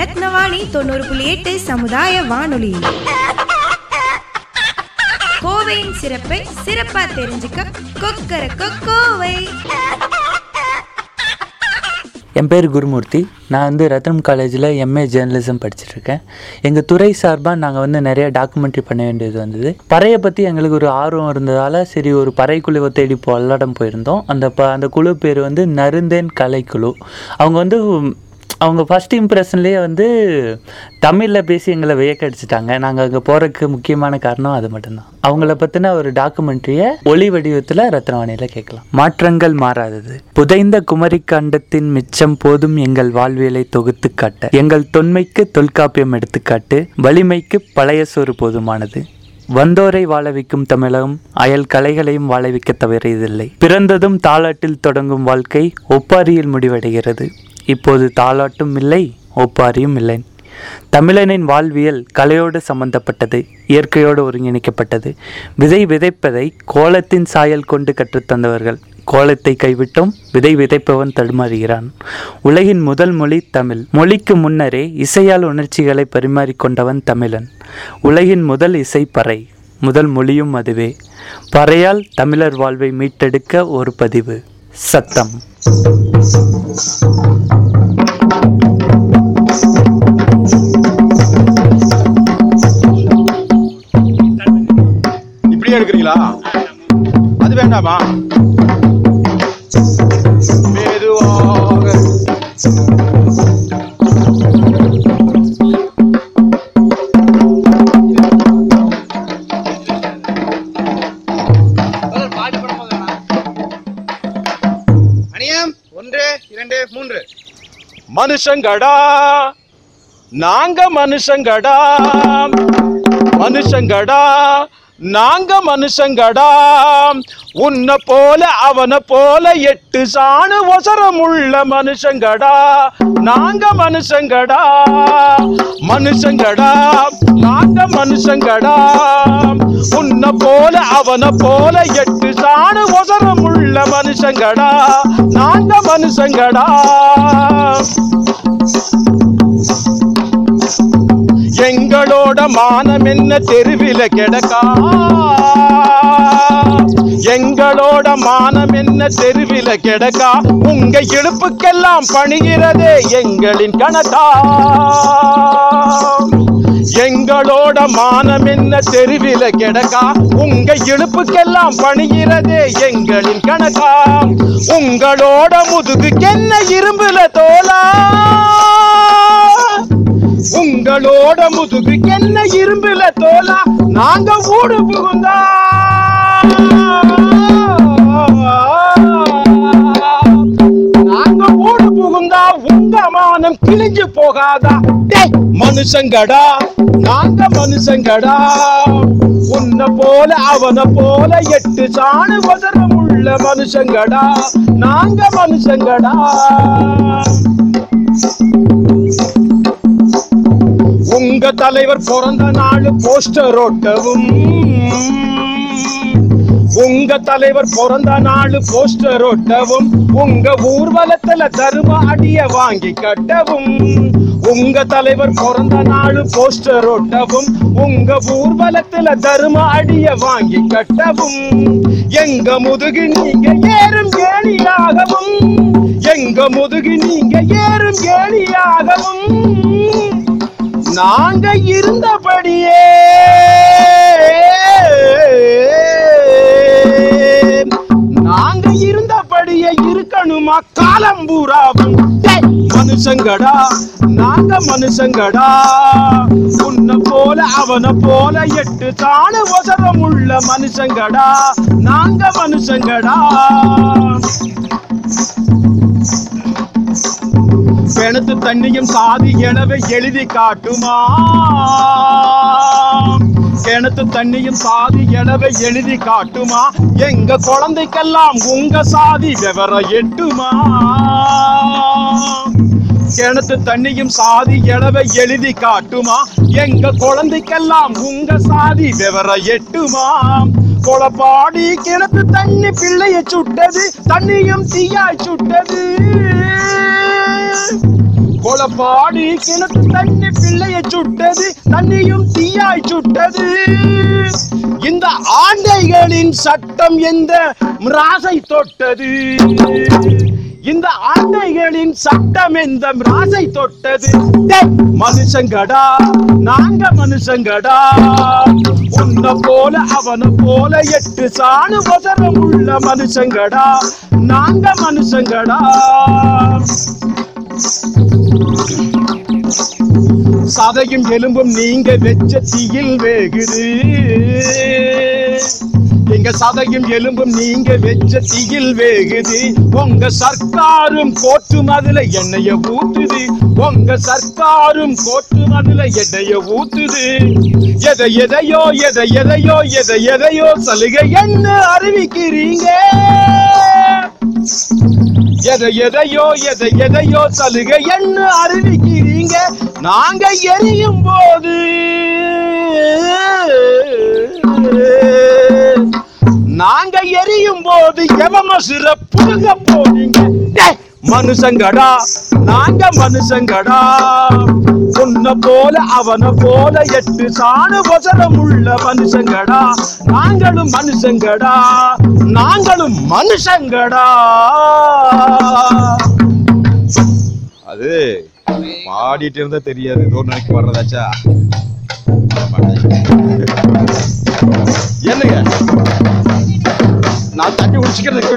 ரத்னவாணி தொண்ணூறு புள்ளி எட்டு சமுதாய வானொலி. கோவையின் சிறப்பை சிறப்பா தெரிஞ்சுக்க கொக்கர கோவை என் பேர் குருமூர்த்தி. நான் வந்து ரத்னம் காலேஜில் எம்ஏ ஜேர்னலிசம் படிச்சுட்ருக்கேன். எங்கள் துறை சார்பாக நாங்கள் வந்து நிறைய டாக்குமெண்ட்ரி பண்ண வேண்டியது வந்தது. பறையை பற்றி எங்களுக்கு ஒரு ஆர்வம் இருந்ததால் சரி ஒரு பறை குழுவை தேடி போல்லாடம் போயிருந்தோம். அந்த ப அந்த குழு பேர் வந்து நருந்தேன் கலைக்குழு. அவங்க வந்து அவங்க ஃபஸ்ட் இம்ப்ரெஷன்லேயே வந்து தமிழில் பேசி எங்களை வியக்கடிச்சிட்டாங்க. நாங்கள் அங்கே போகிறதுக்கு முக்கியமான காரணம் அது மட்டும்தான். அவங்கள பற்றின ஒரு டாக்குமெண்ட்ரியை ஒளி வடிவத்தில் ரத்னவாணியில் கேட்கலாம். மாற்றங்கள் மாறாதது. புதைந்த குமரி கண்டத்தின் மிச்சம் போதும் எங்கள் வாழ்வியலை தொகுத்து காட்ட எங்கள் தொன்மைக்கு தொல்காப்பியம் எடுத்துக்காட்டு வலிமைக்கு பழைய சோறு போதுமானது. வந்தோரை வாழவிக்கும் தமிழகம் அயல் கலைகளையும் வாழவிக்க தவறியதில்லை. பிறந்ததும் தாளாட்டில் தொடங்கும் வாழ்க்கை ஒப்பாரியில் முடிவடைகிறது. இப்போது தாலாட்டும் இல்லை ஒப்பாரியும் இல்லை. தமிழனின் வாழ்வியல் கலையோடு சம்பந்தப்பட்டது இயற்கையோடு ஒருங்கிணைக்கப்பட்டது. விதை விதைப்பதை கோலத்தின் சாயல் கொண்டு கற்றுத்தந்தவர்கள் கோலத்தை கைவிட்டோம் விதை விதைப்பவன் தடுமாறுகிறான். உலகின் முதல் மொழி தமிழ். மொழிக்கு முன்னரே இசையால் உணர்ச்சிகளை பரிமாறிக்கொண்டவன் தமிழன். உலகின் முதல் இசை பறை முதல் மொழியும் அதுவே. பறையால் தமிழர் வாழ்வை மீட்டெடுக்க ஒரு பதிவு. சத்தம். எடுக்கிறீங்களா அது வேண்டாமா? மெதுவாக. அணியம் ஒன்று இரண்டு மூன்று. மனுஷங்கடா நாங்க மனுஷங்கடா மனுஷங்கடா நாங்க மனுஷங்கடா. உன்னை போல அவனை போல எட்டு சாணு ஒசரம் உள்ள மனுஷங்கடா. நாங்க மனுஷங்கடா. மனுஷங்கடா. நாங்க மனுஷங்கடா. உன்னை போல அவனை போல எட்டு சாணு ஒசரம் உள்ள மனுஷங்கடா. நாங்க மனுஷங்கடா. எங்களோட மானம் என்ன தெருவில கிடக்கா? எங்களோட மானம் என்ன தெருவில கிடக்கா? உங்க இழுப்புக்கெல்லாம் பணிகிறதே எங்களின் கணக்கா எங்களோட மானம் என்ன தெருவில கிடக்கா? உங்க இழுப்புக்கெல்லாம் பணிகிறதே எங்களின் கணக்கா உங்களோட முதுகுக்கு என்ன இரும்புல தோலா? உங்களோட முதுகுக்கு என்ன இரும்புல தோலா? நாங்க ஊடு புகுந்தா. நாங்க ஊடு புகுந்தா உங்க மானம் கிழிஞ்சு போகாதா? மனுஷங்கடா. நாங்க மனுஷங்கடா. உன்னை போல அவனை போல எட்டு சாணு உதரம் உள்ள மனுஷங்கடா. நாங்க மனுஷங்கடா. உங்க தலைவர் பிறந்த நாள் போஸ்டர் ஓட்டவும் உங்க தலைவர் பிறந்த நாள் போஸ்டர் ஒட்டவும் உங்க ஊர்வலத்துல தரும அடிய வாங்கி கட்டவும். உங்க தலைவர் பிறந்த நாள் போஸ்டர் ஒட்டவும் உங்க ஊர்வலத்துல தரும அடிய வாங்கி கட்டவும். எங்க முதுகு நீங்க ஏறும் கேலியாகவும் எங்க முதுகு நீங்க ஏறும் கேலியாகவும் நாங்க இருந்தபடியே. நாங்க இருந்தபடியே இருக்கணுமா? காலம் பூராவும். மனுஷங்கடா நாங்க மனுஷங்கடா. உன்னை போல அவனை போல எட்டு தான ஒசரம் உள்ள மனுஷங்கடா. நாங்க மனுஷங்கடா. கிணத்து தண்ணியும் சாதி எனவே எழுதி காட்டுமா? கிணத்து தண்ணியும் சாதி எனவே எழுதி காட்டுமா? எங்க குழந்தைக்கெல்லாம் உங்க சாதி விவரம் எட்டுமா? கிணத்து தண்ணியும் சாதி எழவை எழுதி காட்டுமா? எங்க குழந்தைக்கெல்லாம் உங்க சாதி விவரம் எட்டுமா? கொலப்பாடி கிணத்து தண்ணி பிள்ளைய சுட்டது தண்ணியும் தீயாய் சுட்டது. கொலப்பாடி கிணத்து தண்ணி பிள்ளைய சுட்டது தண்ணியும் தீயாய் சுட்டது. இந்த ஆண்டைகளின் சட்டம் எந்த மிராசை தொட்டது? இந்த ஆண்டைகளின் சட்டம் எந்த மிராசை தொட்டது? மனுஷங்கடா நாங்க மனுஷங்கடா. உன்ன போல அவன போல எட்டு சாணு வசரம் உள்ள மனுஷங்கடா நாங்க மனுஷங்கடா. சதையும் எலும்பும் நீங்க வெச்ச தீயில் வேகுது. எங்க சதையும் எலும்பும் நீங்க வெச்ச தீயில் வேகுது. உங்க சர்க்காரும் கோட்டும் அதுல எண்ணெய ஊத்துது. உங்க சர்க்காரும் கோட்டும் அதுல எண்ணெய ஊத்துது. எதை எதையோ எதை எதையோ எதை எதையோ சலுகை என்ன அறிவிக்கிறீங்க. எதை எதையோ எதை எதையோ சலுகை என்ன அறிவிக்கிறீங்க நாங்க எரியும் போது. நாங்க எரியும் போது எவம சிற புடுங்க போனீங்க மனுஷங்கடா நாங்க மனுஷங்கடா. உன்னை போல அவனை போல எட்டு சாணு வசனம் உள்ள மனுஷங்கடா. நாங்களும் மனுஷங்கடா நாங்களும் மனுஷங்கடா. அது பாடிட்டு இருந்தா தெரியாது. ஏதோ நினைக்க வர்றதாச்சா? என்னங்க? நான் தண்ணி குடிச்சுக்கிறது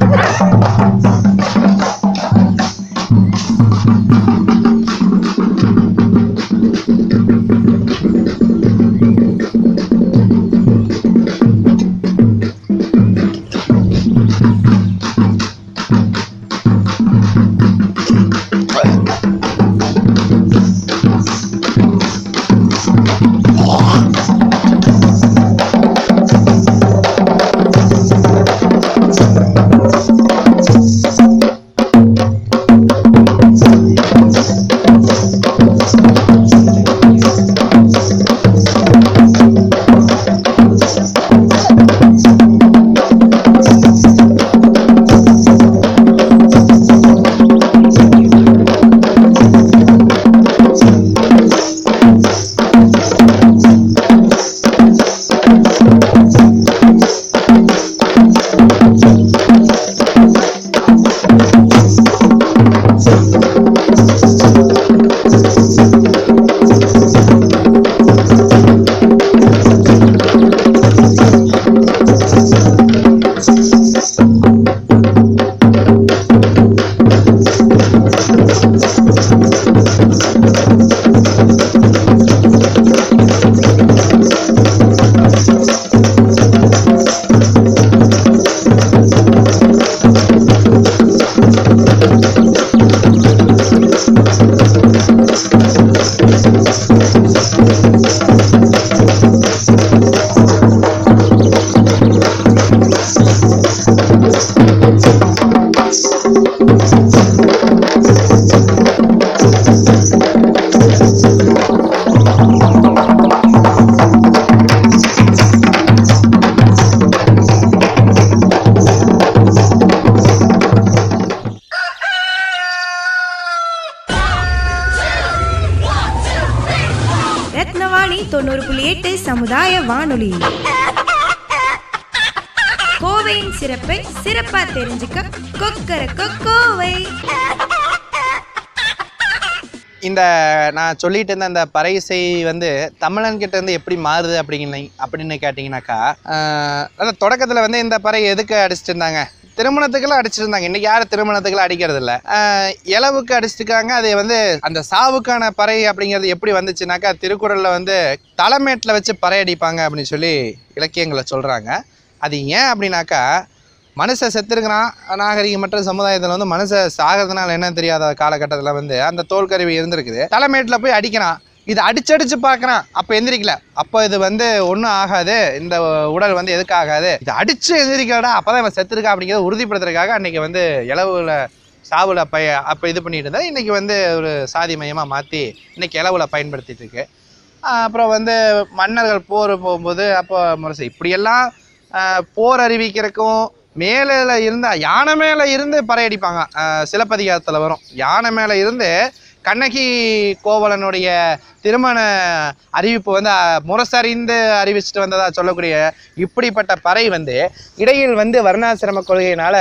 இந்த நான் சொல்லிட்டு இருந்த அந்த பறையிசை வந்து தமிழன்கிட்ட இருந்து எப்படி மாறுது அப்படிங்க அப்படின்னு கேட்டிங்கனாக்கா அந்த தொடக்கத்தில் வந்து இந்த பறை எதுக்கு அடிச்சிட்டு இருந்தாங்க திருமணத்துக்கெல்லாம் அடிச்சிருந்தாங்க இன்றைக்கி யாரும் திருமணத்துக்கெல்லாம் அடிக்கிறது இல்லை இளவுக்கு அடிச்சிருக்காங்க அது வந்து அந்த சாவுக்கான பறை அப்படிங்கிறது எப்படி வந்துச்சுனாக்கா திருக்குறளில் வந்து தலைமேட்டில் வச்சு பறை அடிப்பாங்க அப்படின்னு சொல்லி இலக்கியங்களை சொல்கிறாங்க அது ஏன் அப்படின்னாக்கா மனுஷன் செத்துருக்கிறான் நாகரிகமற்ற சமுதாயத்தில் வந்து மனுஷன் சாகிறதுனால என்ன தெரியாத காலகட்டத்தில் வந்து அந்த தோல் கருவி இருந்திருக்குது. தலைமேட்டில் போய் அடிக்கிறான். இது அடிச்சடிச்சு பார்க்குறான். அப்போ எந்திரிக்கல. அப்போ இது வந்து ஒன்றும் ஆகாது. இந்த உடல் வந்து எதுக்கு ஆகாது இது அடிச்சு எந்திரிக்கலடா அப்போ தான் இவன் செத்துருக்கா அப்படிங்கிறத உறுதிப்படுத்துறதுக்காக அன்றைக்கி வந்து இளவுல சாவுல பய அப்போ இது பண்ணிட்டு இருந்தா இன்றைக்கி வந்து ஒரு சாதி மையமாக மாற்றி இன்றைக்கி இளவுல பயன்படுத்திட்டு இருக்கு. அப்புறம் வந்து மன்னர்கள் போர் போகும்போது அப்போ முரசு இப்படியெல்லாம் போர் அறிவிக்கிறக்கும் மேலே இருந்து யானை மேலே இருந்து பறையடிப்பாங்க. சிலப்பதிகாரத்தில் வரும். யானை மேலே இருந்து கண்ணகி கோவலனுடைய திருமண அறிவிப்பு வந்து முரசறிந்து அறிவிச்சுட்டு வந்ததாக சொல்லக்கூடிய இப்படிப்பட்ட பறை வந்து இடையில் வந்து வர்ணாசிரம கொள்கையினால்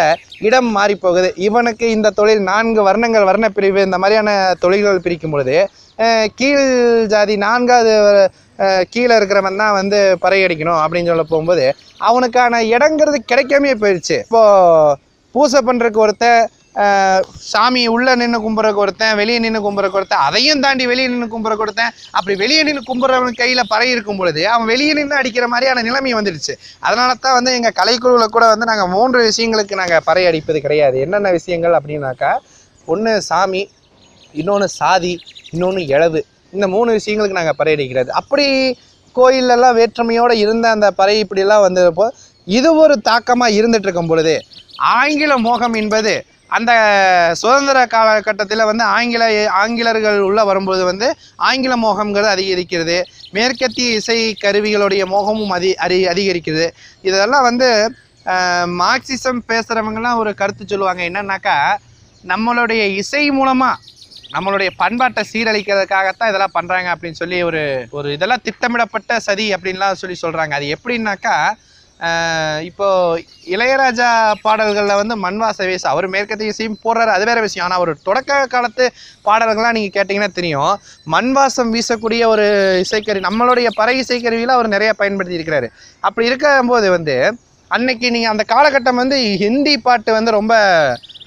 இடம் மாறி போகுது இவனுக்கு இந்த தொழில் நான்கு வர்ணங்கள் வர்ண பிரிவு இந்த மாதிரியான தொழில்கள் பிரிக்கும் பொழுது கீழ் ஜாதி நான்காவது கீழே இருக்கிறவன் தான் வந்து பறையடிக்கணும் அப்படின்னு சொல்ல போகும்போது அவனுக்கான இடங்கிறது கிடைக்காமே போயிடுச்சு. இப்போது பூசை பண்ணுறதுக்கு ஒருத்தன் சாமி உள்ளே நின்று கும்புறக்கு ஒருத்தன் வெளியே நின்று கும்புறக்கு ஒருத்தன் அதையும் தாண்டி வெளியே நின்று கும்புறக்கு ஒருத்தன் அப்படி வெளியே நின்று கும்புறவன் கையில் பறை இருக்கும் பொழுது அவன் வெளியே நின்று அடிக்கிற மாதிரியான நிலைமை வந்துடுச்சு. அதனால தான் வந்து எங்கள் கலைக்குழுவில் கூட வந்து நாங்கள் மூன்று விஷயங்களுக்கு நாங்கள் பறை அடிப்பது கிடையாது. என்னென்ன விஷயங்கள் அப்படின்னாக்கா ஒன்று சாமி இன்னொன்று சாதி இன்னொன்று இழவு. இந்த மூணு விஷயங்களுக்கு நாங்கள் பறை அடிக்கிறது அப்படி கோயிலெல்லாம் வேற்றுமையோடு இருந்த அந்த பறை இப்படிலாம் வந்தப்போ இது ஒரு தாக்கமாக இருந்துட்டு இருக்கும் பொழுது ஆங்கில மோகம் என்பது அந்த சுதந்திர காலகட்டத்தில் வந்து ஆங்கில ஆங்கிலர்கள் உள்ளே வரும்போது வந்து ஆங்கில மோகம்ங்கிறது அதிகரிக்கிறது மேற்கத்திய இசை கருவிகளுடைய மோகமும் அதி அரி அதிகரிக்கிறது. இதெல்லாம் வந்து மார்க்சிசம் பேசுகிறவங்கலாம் ஒரு கருத்து சொல்லுவாங்க. என்னன்னாக்கா நம்மளுடைய இசை மூலமாக நம்மளுடைய பண்பாட்டை சீரழிக்கிறதுக்காகத்தான் இதெல்லாம் பண்ணுறாங்க அப்படின்னு சொல்லி ஒரு ஒரு இதெல்லாம் திட்டமிடப்பட்ட சதி அப்படின்லாம் சொல்லி சொல்கிறாங்க அது எப்படின்னாக்கா இப்போ இளையராஜா பாடல்களில் வந்து மண்வாச வேஸ் அவர் மேற்கத்திய சீம் போடுறாரு அது வேற விஷயம். ஆனால் ஒரு தொடக்க காலத்து பாடல்கள்லாம் நீங்கள் கேட்டிங்கன்னா தெரியும். மண்வாசம் வீசக்கூடிய ஒரு இசைக்கருவி நம்மளுடைய பறை இசைக்கருவியில் அவர் நிறைய பயன்படுத்தி இருக்கிறாரு. அப்படி இருக்கும்போது வந்து அன்னைக்கு நீங்கள் அந்த காலகட்டம் வந்து ஹிந்தி பாட்டு வந்து ரொம்ப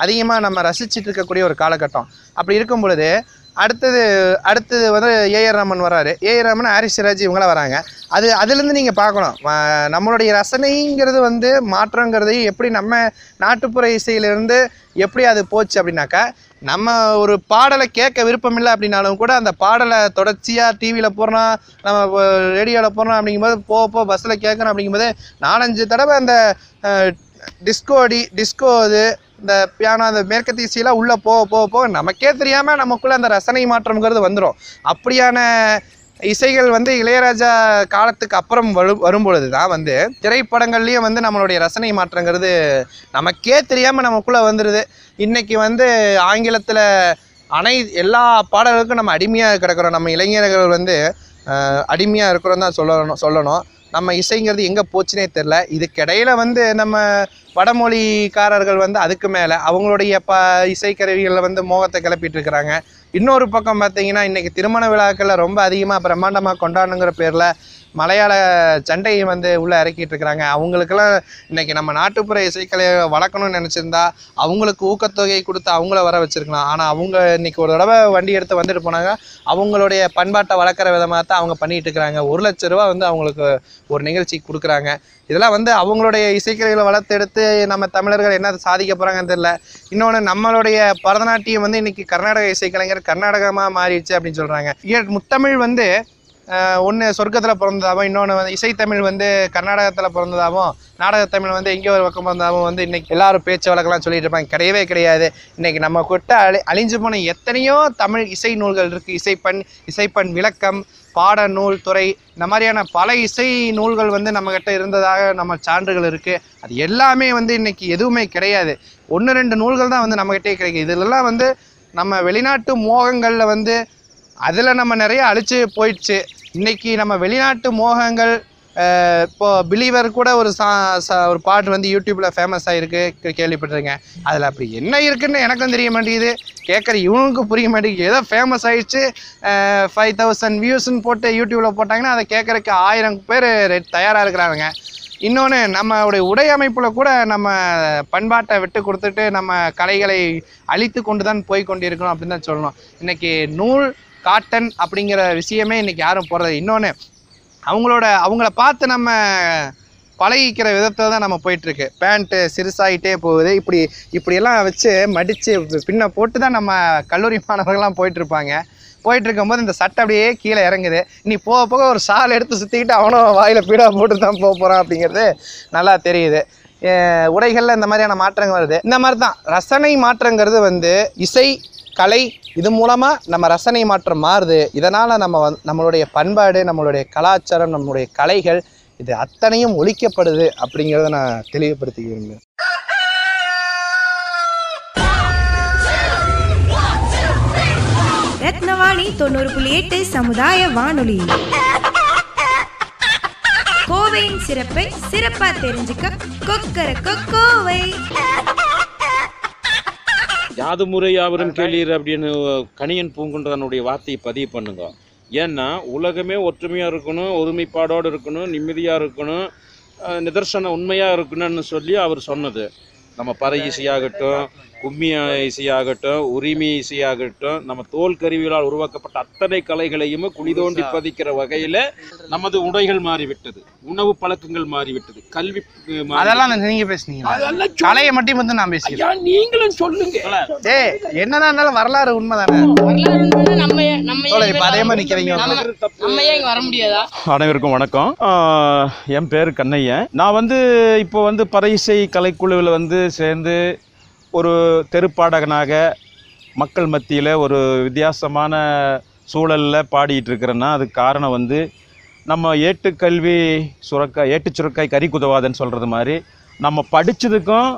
அதிகமாக நம்ம ரசிச்சுட்டு இருக்கக்கூடிய ஒரு காலகட்டம். அப்படி இருக்கும் பொழுது அடுத்தது அடுத்தது வந்து ஏஆர் ரமன் வராரு. ஏஆர் ரமன் ஹாரிஸ் சிராஜ் இவங்களாம் வராங்க. அது அதுலேருந்து நீங்கள் பார்க்கணும். நம்மளுடைய ரசனைங்கிறது வந்து மாற்றங்கிறது எப்படி நம்ம நாட்டுப்புற இசையிலேருந்து எப்படி அது போச்சு அப்படின்னாக்கா நம்ம ஒரு பாடலை கேட்க விருப்பம் இல்லை அப்படின்னாலும் கூட அந்த பாடலை தொடர்ச்சியாக டிவியில் போடுறோம் நம்ம ரேடியோவில் போடுறோம் அப்படிங்கும்போது போக போக பஸ்ஸில் கேட்குறோம் அப்படிங்கும்போது நாலஞ்சு தடவை அந்த டிஸ்கோ அடி டிஸ்கோ அது இந்த பியானோ அந்த மேற்கத்தீசையெல்லாம் உள்ளே போக போக போக நமக்கே தெரியாமல் நமக்குள்ளே அந்த ரசனை மாற்றம்ங்கிறது வந்துடும் அப்படியான இசைகள் வந்து இளையராஜா காலத்துக்கு அப்புறம் வரும் வரும்பொழுது தான் வந்து திரைப்படங்கள்லேயும் வந்து நம்மளுடைய ரசனை மாற்றங்கிறது நமக்கே தெரியாமல் நமக்குள்ளே வந்துடுது இன்றைக்கி வந்து ஆங்கிலத்தில் அனை எல்லா பாடல்களுக்கும் நம்ம அடிமையாக கிடக்கிறோம். நம்ம இளைஞர்கள் வந்து அடிமையாக இருக்கிறோம் தான் சொல்லணும் சொல்லணும். நம்ம இசைங்கிறது எங்கே போச்சுனே தெரில இதுக்கிடையில் வந்து நம்ம வடமொழிக்காரர்கள் வந்து அதுக்கு மேலே அவங்களுடைய ப இசைக்கருவிகளில் வந்து மோகத்தை கிளப்பிட்டு இருக்கிறாங்க இன்னொரு பக்கம் பார்த்தீங்கன்னா இன்றைக்கி திருமண விழாக்களில் ரொம்ப அதிகமாக பிரம்மாண்டமாக கொண்டாடணுங்கிற பேரில் மலையாள சண்டையை வந்து உள்ளே இறக்கிட்டு இருக்கிறாங்க. அவங்களுக்கெல்லாம் இன்றைக்கி நம்ம நாட்டுப்புற இசைக்கலையை வளர்க்கணும்னு நினச்சிருந்தா அவங்களுக்கு ஊக்கத்தொகை கொடுத்து அவங்கள வர வச்சுருக்கலாம். ஆனால் அவங்க இன்றைக்கி ஒரு தடவை வண்டி எடுத்து வந்துட்டு போனாங்க. அவங்களுடைய பண்பாட்டை வளர்க்குற விதமாக தான் அவங்க பண்ணிகிட்டு இருக்கிறாங்க. ஒரு லட்ச ரூபா வந்து அவங்களுக்கு ஒரு நிகழ்ச்சி கொடுக்குறாங்க. இதெல்லாம் வந்து அவங்களுடைய இசைக்கலைகளை வளர்த்தெடுத்து நம்ம தமிழர்கள் என்ன சாதிக்க போகிறாங்கன்னு தெரியல. இன்னொன்று நம்மளுடைய பரதநாட்டியம் வந்து இன்றைக்கி கர்நாடக இசைக்கலைஞர் கர்நாடகமாக மாறிடுச்சு அப்படின்னு சொல்கிறாங்க முத்தமிழ் வந்து ஒன்று சொர்க்கத்தில் பிறந்ததாகவும் இன்னொன்று வந்து இசைத்தமிழ் வந்து கர்நாடகத்தில் பிறந்ததாகவும் நாடகத்தமிழ் வந்து எங்கேயோ ஒரு பக்கம் பிறந்ததாகவும் வந்து இன்றைக்கி எல்லாரும் பேச்சு வழக்கெல்லாம் சொல்லிட்டு இருப்பாங்க. கிடையவே கிடையாது. இன்றைக்கி நம்ம கிட்ட அழி அழிஞ்சு போன எத்தனையோ தமிழ் இசை நூல்கள் இருக்குது இசைப்பண் இசைப்பண் விளக்கம் பாட நூல் துறை இந்த மாதிரியான பல இசை நூல்கள் வந்து நம்மக்கிட்ட இருந்ததாக நம்ம சான்றுகள் இருக்குது அது எல்லாமே வந்து இன்றைக்கி எதுவுமே கிடையாது. ஒன்று ரெண்டு நூல்கள் தான் வந்து நம்மக்கிட்டே கிடைக்கும் இதெல்லாம் வந்து நம்ம வெளிநாட்டு மோகங்களில் வந்து அதில் நம்ம நிறைய அழிச்சு போயிடுச்சு. இன்றைக்கி நம்ம வெளிநாட்டு மோகங்கள் இப்போது பிலீவர் கூட ஒரு சா சா- ஒரு பாட்டு வந்து யூடியூப்பில் ஃபேமஸ் ஆகிருக்கு கேள்விப்பட்டிருக்கேன். அதில் அப்படி என்ன இருக்குன்னு எனக்கும் தெரிய மாட்டேங்குது. கேட்குற இவனுக்கு புரிய மாட்டேங்குது. ஏதோ ஃபேமஸ் ஆகிடுச்சு ஃபைவ் தௌசண்ட் வியூஸ்ன்னு போட்டு யூடியூப்பில் போட்டாங்கன்னா அதை கேட்குறக்கு ஆயிரம் பேர் தயாராக இருக்கிறாங்க இன்னொன்று நம்மளுடைய உடை அமைப்பில் கூட நம்ம பண்பாட்டை விட்டு கொடுத்துட்டு நம்ம கலைகளை அழித்து கொண்டு தான் போய் கொண்டிருக்கணும் அப்படின்னு தான் சொல்லணும். இன்றைக்கி நூல் காட்டன் அப்படிங்கிற விஷயமே இன்றைக்கி யாரும் போடுறது இன்னொன்று அவங்களோட அவங்கள பார்த்து நம்ம பழகிக்கிற விதத்தில் தான் நம்ம போயிட்டுருக்கு. பேண்ட்டு சிறுசாகிட்டே போகுது. இப்படி இப்படியெல்லாம் வச்சு மடித்து பின்ன போட்டு தான் நம்ம கல்லூரி மாணவர்கள்லாம் போயிட்டுருப்பாங்க. போயிட்டு இருக்கும்போது இந்த சட்டை அப்படியே கீழே இறங்குது. நீ போக போக ஒரு சால் எடுத்து சுற்றிக்கிட்டு அவனும் வாயில் பீடா போட்டு தான் போக போகிறான் அப்படிங்கிறது நல்லா தெரியுது. உடைகளில் இந்த மாதிரியான மாற்றங்கள் வருது. இந்த மாதிரி தான் ரசனை மாற்றங்கிறது வந்து இசை கலை இது மூலமாக நம்ம ரசனை மாற்றம் மாறுது. இதனால் நம்ம வந் நம்மளுடைய பண்பாடு நம்மளுடைய கலாச்சாரம் நம்மளுடைய கலைகள் இது அத்தனையும் ஒழிக்கப்படுது அப்படிங்கிறத நான் தெளிவுபடுத்தி ரத்னவாணி தொண்ணூறு புள்ளி எட்டு சமுதாய வானொலி. கோவையின் சிறப்பை சிறப்பா தெரிஞ்சுக்க கொக்கர கோவை யாது முறை யாவரும் கேளீர் அப்படின்னு கணியன் பூங்குன்றனுடைய வார்த்தையை பதிவு பண்ணுங்க. ஏன்னா உலகமே ஒற்றுமையாக இருக்கணும் ஒருமைப்பாடோடு இருக்கணும் நிம்மதியாக இருக்கணும் அஹ் நிதர்சன உண்மையாக இருக்கணும்னு சொல்லி அவர் சொன்னது. நம்ம பறை இசையாகட்டும் கும்மி இசையாகட்டும் உரிமை இசையாகட்டும் நம்ம தோல் கருவிகளால் உருவாக்கப்பட்ட அத்தனை கலைகளையும் குழி தோண்டி பதிக்கிற வகையில் நமது உடைகள் மாறிவிட்டது உணவு பழக்கங்கள் மாறிவிட்டது கல்வி. அதெல்லாம் நீங்க பேசுனீங்க கலையை மட்டும் வந்து நான் பேசிக்கிறேன். ஐயா, நீங்களும் சொல்லுங்க. ஏய் என்னதான் இருந்தாலும் வரலாறு உண்மைதானே? நம்ம நம்ம அதே மாதிரி நிக்கிறீங்க. நம்ம நம்ம ஏன் இங்க வர முடியாதா? அனைவருக்கும் வணக்கம். என் பேர் கண்ணையன். நான் வந்து இப்போ வந்து பறையிசை கலைக்குழுவில் வந்து சேர்ந்து ஒரு தெருப்பாடகனாக மக்கள் மத்தியில் ஒரு வித்தியாசமான சூழலில் பாடிட்டு இருக்கிறேன்னா அதுக்கு காரணம் வந்து நம்ம ஏட்டுக்கல்வி சுரக்காய் ஏட்டு சுரக்காய் கறி குதவாதன்னு சொல்கிறது மாதிரி நம்ம படித்ததுக்கும்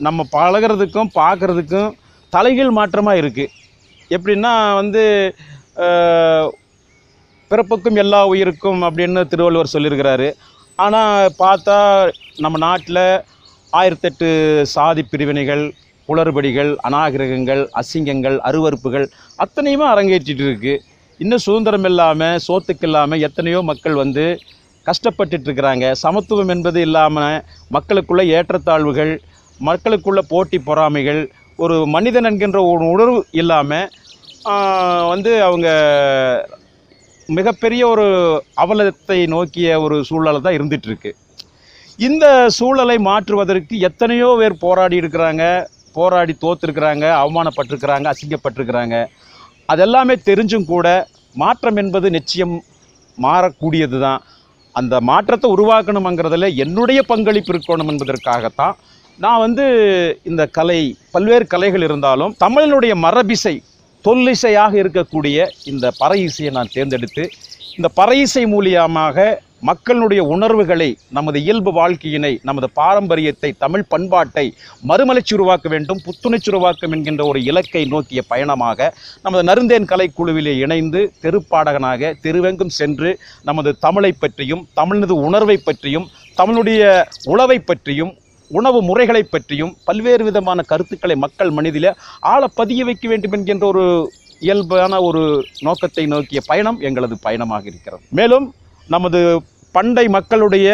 நம்ம பழகிறதுக்கும் பார்க்குறதுக்கும் தலைகீழ் மாற்றமாக இருக்குது எப்படின்னா வந்து பிறப்புக்கும் எல்லா உயிருக்கும் அப்படின்னு திருவள்ளுவர் சொல்லியிருக்கிறாரு. ஆனால் பார்த்தா நம்ம நாட்டில் ஆயிரத்தெட்டு சாதி பிரிவினைகள் குளறுபடிகள் அநாகரிகங்கள் அசிங்கங்கள் அருவருப்புகள் அத்தனையுமே அரங்கேற்றிட்டு இருக்குது இன்னும் சுதந்திரம் இல்லாமல் சோத்துக்கு இல்லாமல் எத்தனையோ மக்கள் வந்து கஷ்டப்பட்டுட்ருக்கிறாங்க சமத்துவம் என்பது இல்லாமல் மக்களுக்குள்ள ஏற்றத்தாழ்வுகள் மக்களுக்குள்ள போட்டி பொறாமைகள் ஒரு மனிதன் என்கின்ற ஒரு உணர்வு இல்லாமல் வந்து அவங்க மிகப்பெரிய ஒரு அவலத்தை நோக்கிய ஒரு சூழலை தான் இருந்துகிட்ருக்கு இந்த சூழலை மாற்றுவதற்கு எத்தனையோ பேர் போராடி இருக்கிறாங்க போராடி தோத்துருக்குறாங்க அவமானப்பட்டிருக்கிறாங்க அசிங்கப்பட்டிருக்கிறாங்க. அதெல்லாமே தெரிஞ்சும் கூட மாற்றம் என்பது நிச்சயம் மாறக்கூடியது தான் அந்த மாற்றத்தை உருவாக்கணுங்கிறதுல என்னுடைய பங்களிப்பு இருக்கணும் என்பதற்காகத்தான் நான் வந்து இந்த கலை பல்வேறு கலைகள் இருந்தாலும் தமிழனுடைய மரபிசை தொல்லிசையாக இருக்கக்கூடிய இந்த பறை இசையை நான் தேர்ந்தெடுத்து இந்த பறை இசை மூலியமாக மக்களுடைய உணர்வுகளை நமது இயல்பு வாழ்க்கையினை நமது பாரம்பரியத்தை தமிழ் பண்பாட்டை மறுமலர்ச்சி உருவாக்க வேண்டும் புத்துணர்ச்சி உருவாக்கம் என்கின்ற ஒரு இலக்கை நோக்கிய பயணமாக நமது நருந்தேன் கலைக்குழுவிலே இணைந்து தெருப்பாடகனாக தெருவெங்கும் சென்று நமது தமிழை பற்றியும் தமிழனது உணர்வை பற்றியும் தமிழுடைய உழவை பற்றியும் உணவு முறைகளை பற்றியும் பல்வேறு விதமான கருத்துக்களை மக்கள் மனதில் ஆழ பதிய வைக்க வேண்டும் என்கின்ற ஒரு இயல்பான ஒரு நோக்கத்தை நோக்கிய பயணம் எங்களது பயணமாக இருக்கிறது. மேலும் நமது பண்டை மக்களுடைய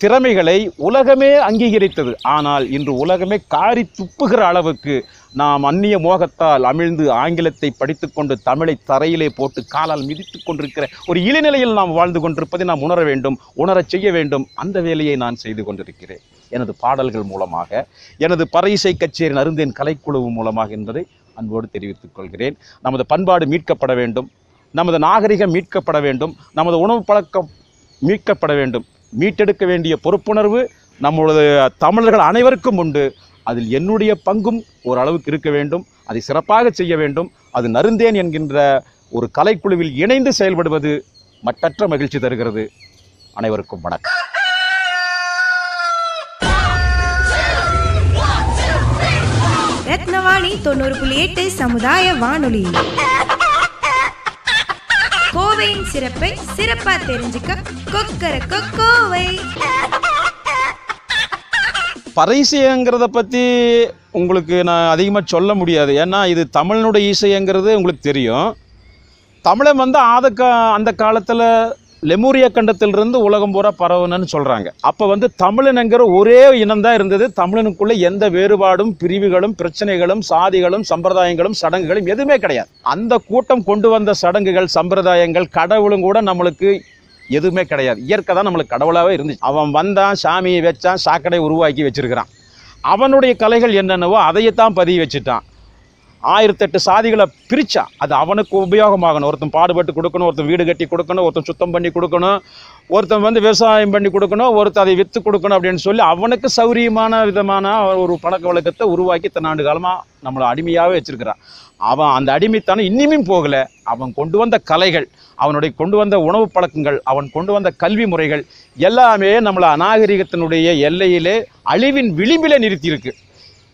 திறமைகளை உலகமே அங்கீகரித்தது. ஆனால் இன்று உலகமே காரி துப்புகிற அளவுக்கு நாம் அந்நிய மோகத்தால் அமிழ்ந்து ஆங்கிலத்தை படித்துக்கொண்டு தமிழை தரையிலே போட்டு காலால் மிதித்து கொண்டிருக்கிற ஒரு இளநிலையில் நாம் வாழ்ந்து கொண்டிருப்பதை நாம் உணர வேண்டும் உணரச் செய்ய வேண்டும். அந்த வேலையை நான் செய்து கொண்டிருக்கிறேன். எனது பாடல்கள் மூலமாக எனது பறையிசை கச்சேரி நருந்தேன் கலைக்குழு மூலமாக என்பதை அன்போடு தெரிவித்துக் கொள்கிறேன். நமது பண்பாடு மீட்கப்பட வேண்டும். நமது நாகரிகம் மீட்கப்பட வேண்டும். நமது உணவு பழக்கம் மீட்கப்பட வேண்டும். மீட்டெடுக்க வேண்டிய பொறுப்புணர்வு நம்மளது தமிழர்கள் அனைவருக்கும் உண்டு. அதில் என்னுடைய பங்கும் ஓரளவுக்கு இருக்க வேண்டும். அதை சிறப்பாக செய்ய வேண்டும். அது நருந்தேன் என்கின்ற ஒரு கலைக்குழுவில் இணைந்து செயல்படுவது மட்டற்ற மகிழ்ச்சி தருகிறது. அனைவருக்கும் வணக்கம். ரத்னவாணி தொண்ணூறு புள்ளி எட்டு சமுதாய வானொலி. கோவையின் சிறப்பை சிறப்பா தெரிஞ்சுக்க கொக்கர கோவை. பறைசைங்கிறத பற்றி உங்களுக்கு நான் அதிகமாக சொல்ல முடியாது. ஏன்னா இது தமிழனுடைய இசைங்கிறது உங்களுக்கு தெரியும். தமிழன் வந்து ஆத கா அந்த காலத்தில் லெமூரிய கண்டத்திலிருந்து உலகம் பூரா பரவணும்னு சொல்கிறாங்க அப்போ வந்து தமிழனுங்கிற ஒரே இனம்தான் இருந்தது. தமிழனுக்குள்ளே எந்த வேறுபாடும் பிரிவுகளும் பிரச்சனைகளும் சாதிகளும் சம்பிரதாயங்களும் சடங்குகளும் எதுவுமே கிடையாது. அந்த கூட்டம் கொண்டு வந்த சடங்குகள் சம்பிரதாயங்கள் கடவுளும் கூட நம்மளுக்கு எதுவுமே கிடையாது. இயற்கை தான் நம்மளுக்கு கடவுளாகவே இருந்துச்சு. அவன் வந்தான் சாமியை வச்சான் சாக்கடை உருவாக்கி வச்சிருக்கிறான். அவனுடைய கலைகள் என்னென்னவோ அதையத்தான் பதிவு வச்சுட்டான். ஆயிரத்தெட்டு சாதிகளை பிரித்தா அது அவனுக்கு உபயோகமாகணும். ஒருத்தன் பாடுபட்டு கொடுக்கணும் ஒருத்தன் வீடு கட்டி கொடுக்கணும் ஒருத்தன் சுத்தம் பண்ணி கொடுக்கணும் ஒருத்தன் வந்து விவசாயம் பண்ணி கொடுக்கணும் ஒருத்தன் அதை விற்று கொடுக்கணும் அப்படின்னு சொல்லி அவனுக்கு சௌரியமான விதமான ஒரு பழக்க வழக்கத்தை உருவாக்கி தன்னாண்டு காலமாக நம்மளை அடிமையாகவே வச்சுருக்கிறான். அவன் அந்த அடிமைத்தனம் இன்னியும் போகலை. அவன் கொண்டு வந்த கலைகள் அவனுடைய கொண்டு வந்த உணவு பழக்கங்கள் அவன் கொண்டு வந்த கல்வி முறைகள் எல்லாமே நம்மளை அநாகரிகத்தினுடைய எல்லையிலே அழிவின் விளிம்பிலே நிறுத்தியிருக்கு.